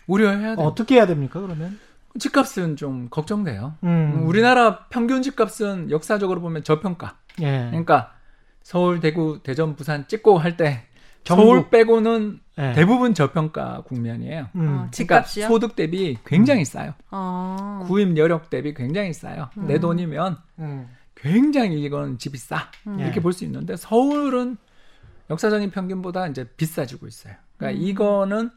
우려해야 돼. 어떻게 해야 됩니까 그러면? 집값은 좀 걱정돼요. 음. 우리나라 평균 집값은 역사적으로 보면 저평가. 예. 그러니까 서울, 대구, 대전, 부산 찍고 할 때. 서울 빼고는 예. 대부분 저평가 국면이에요. 음. 어, 집값이요? 그러니까 소득 대비 굉장히 싸요. 아. 구입 여력 대비 굉장히 싸요. 내 돈이면 음. 굉장히 이건 집이 싸 음. 이렇게 볼 수 있는데 서울은 역사적인 평균보다 이제 비싸지고 있어요. 그러니까 이거는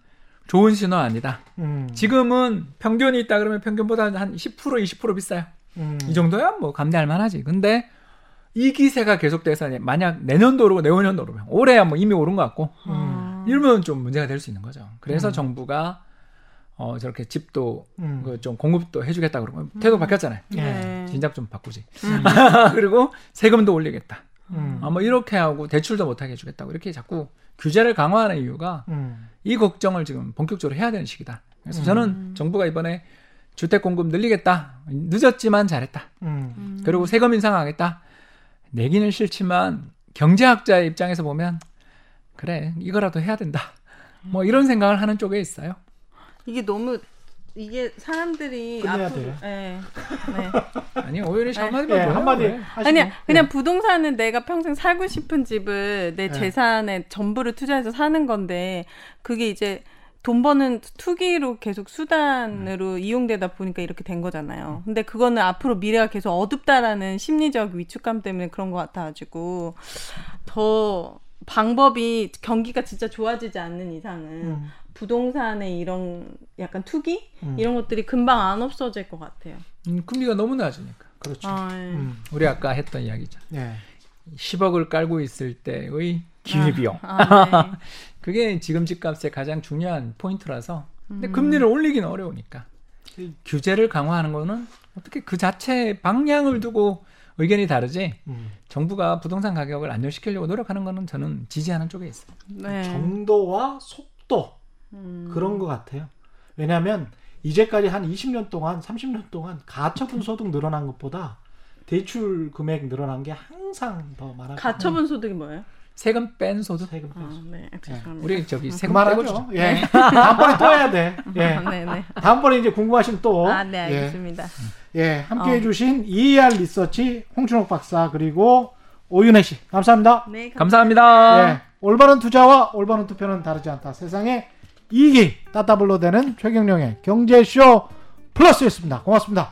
좋은 신호 아니다. 음. 지금은 평균이 있다 그러면 평균보다 한 10% 20% 비싸요. 음. 이 정도야 뭐 감내할 만하지. 근데 이 기세가 계속돼서 만약 내년도 오르고 내후년도 오르면 올해야 뭐 이미 오른 것 같고 아. 이러면 좀 문제가 될 수 있는 거죠. 그래서 음. 정부가 어 저렇게 집도 음. 그좀 공급도 해주겠다 그러고 태도 바뀌었잖아요. 네. 진작 좀 바꾸지. 음. 그리고 세금도 올리겠다. 음. 아, 뭐 이렇게 하고 대출도 못하게 해주겠다고 이렇게 자꾸 규제를 강화하는 이유가 음. 이 걱정을 지금 본격적으로 해야 되는 시기다. 그래서 음. 저는 정부가 이번에 주택 공급 늘리겠다. 늦었지만 잘했다. 음. 음. 그리고 세금 인상하겠다. 내기는 싫지만 경제학자의 입장에서 보면 그래 이거라도 해야 된다. 뭐 이런 생각을 하는 쪽에 있어요. 이게 너무 이게 사람들이 끝내야 앞으로 돼요. 예. 네. 아니 오히려 네. 한마디만 예, 줘요. 한마디. 아니야 그냥 예. 부동산은 내가 평생 살고 싶은 집을 내 네. 재산에 전부를 투자해서 사는 건데 그게 이제 돈 버는 투기로 계속 수단으로 이용되다 보니까 이렇게 된 거잖아요. 근데 그거는 앞으로 미래가 계속 어둡다라는 심리적 위축감 때문에 그런 것 같아가지고 더 방법이 경기가 진짜 좋아지지 않는 이상은 음. 부동산의 이런 약간 투기 음. 이런 것들이 금방 안 없어질 것 같아요. 음, 금리가 너무 낮으니까. 그렇죠. 아, 예. 음. 우리 아까 했던 이야기죠. 예. 10억을 깔고 있을 때의 기회비용. 아, 네. 그게 지금 집값의 가장 중요한 포인트라서. 근데 음. 금리를 올리기는 어려우니까. 규제를 강화하는 거는 어떻게 그 자체 방향을 두고 의견이 다르지. 음. 정부가 부동산 가격을 안정시키려고 노력하는 거는 저는 지지하는 쪽에 있어요. 네. 정도와 속도 음. 그런 것 같아요. 왜냐하면 이제까지 한 20년 동안, 30년 동안 가처분 소득 늘어난 것보다 대출 금액 늘어난 게 항상 더 많아. 가처분 소득이 뭐예요? 세금 뺀 소득. 세금 아, 빼서. 네. 죄송합니다. 우리 저기 세금 빼고 그만하죠. 주자. 예. 다음번에 또 해야 돼. 예. 아, 네, 네. 다음번에 이제 궁금하시면 또. 아, 네, 예. 알겠습니다. 예. 함께 어. 해주신 ER 리서치 홍춘옥 박사 그리고 오윤혜 씨 감사합니다. 네, 감사합니다. 예. 올바른 투자와 올바른 투표는 다르지 않다. 세상에 2기 따따블로 되는 최경령의 경제쇼 플러스였습니다. 고맙습니다.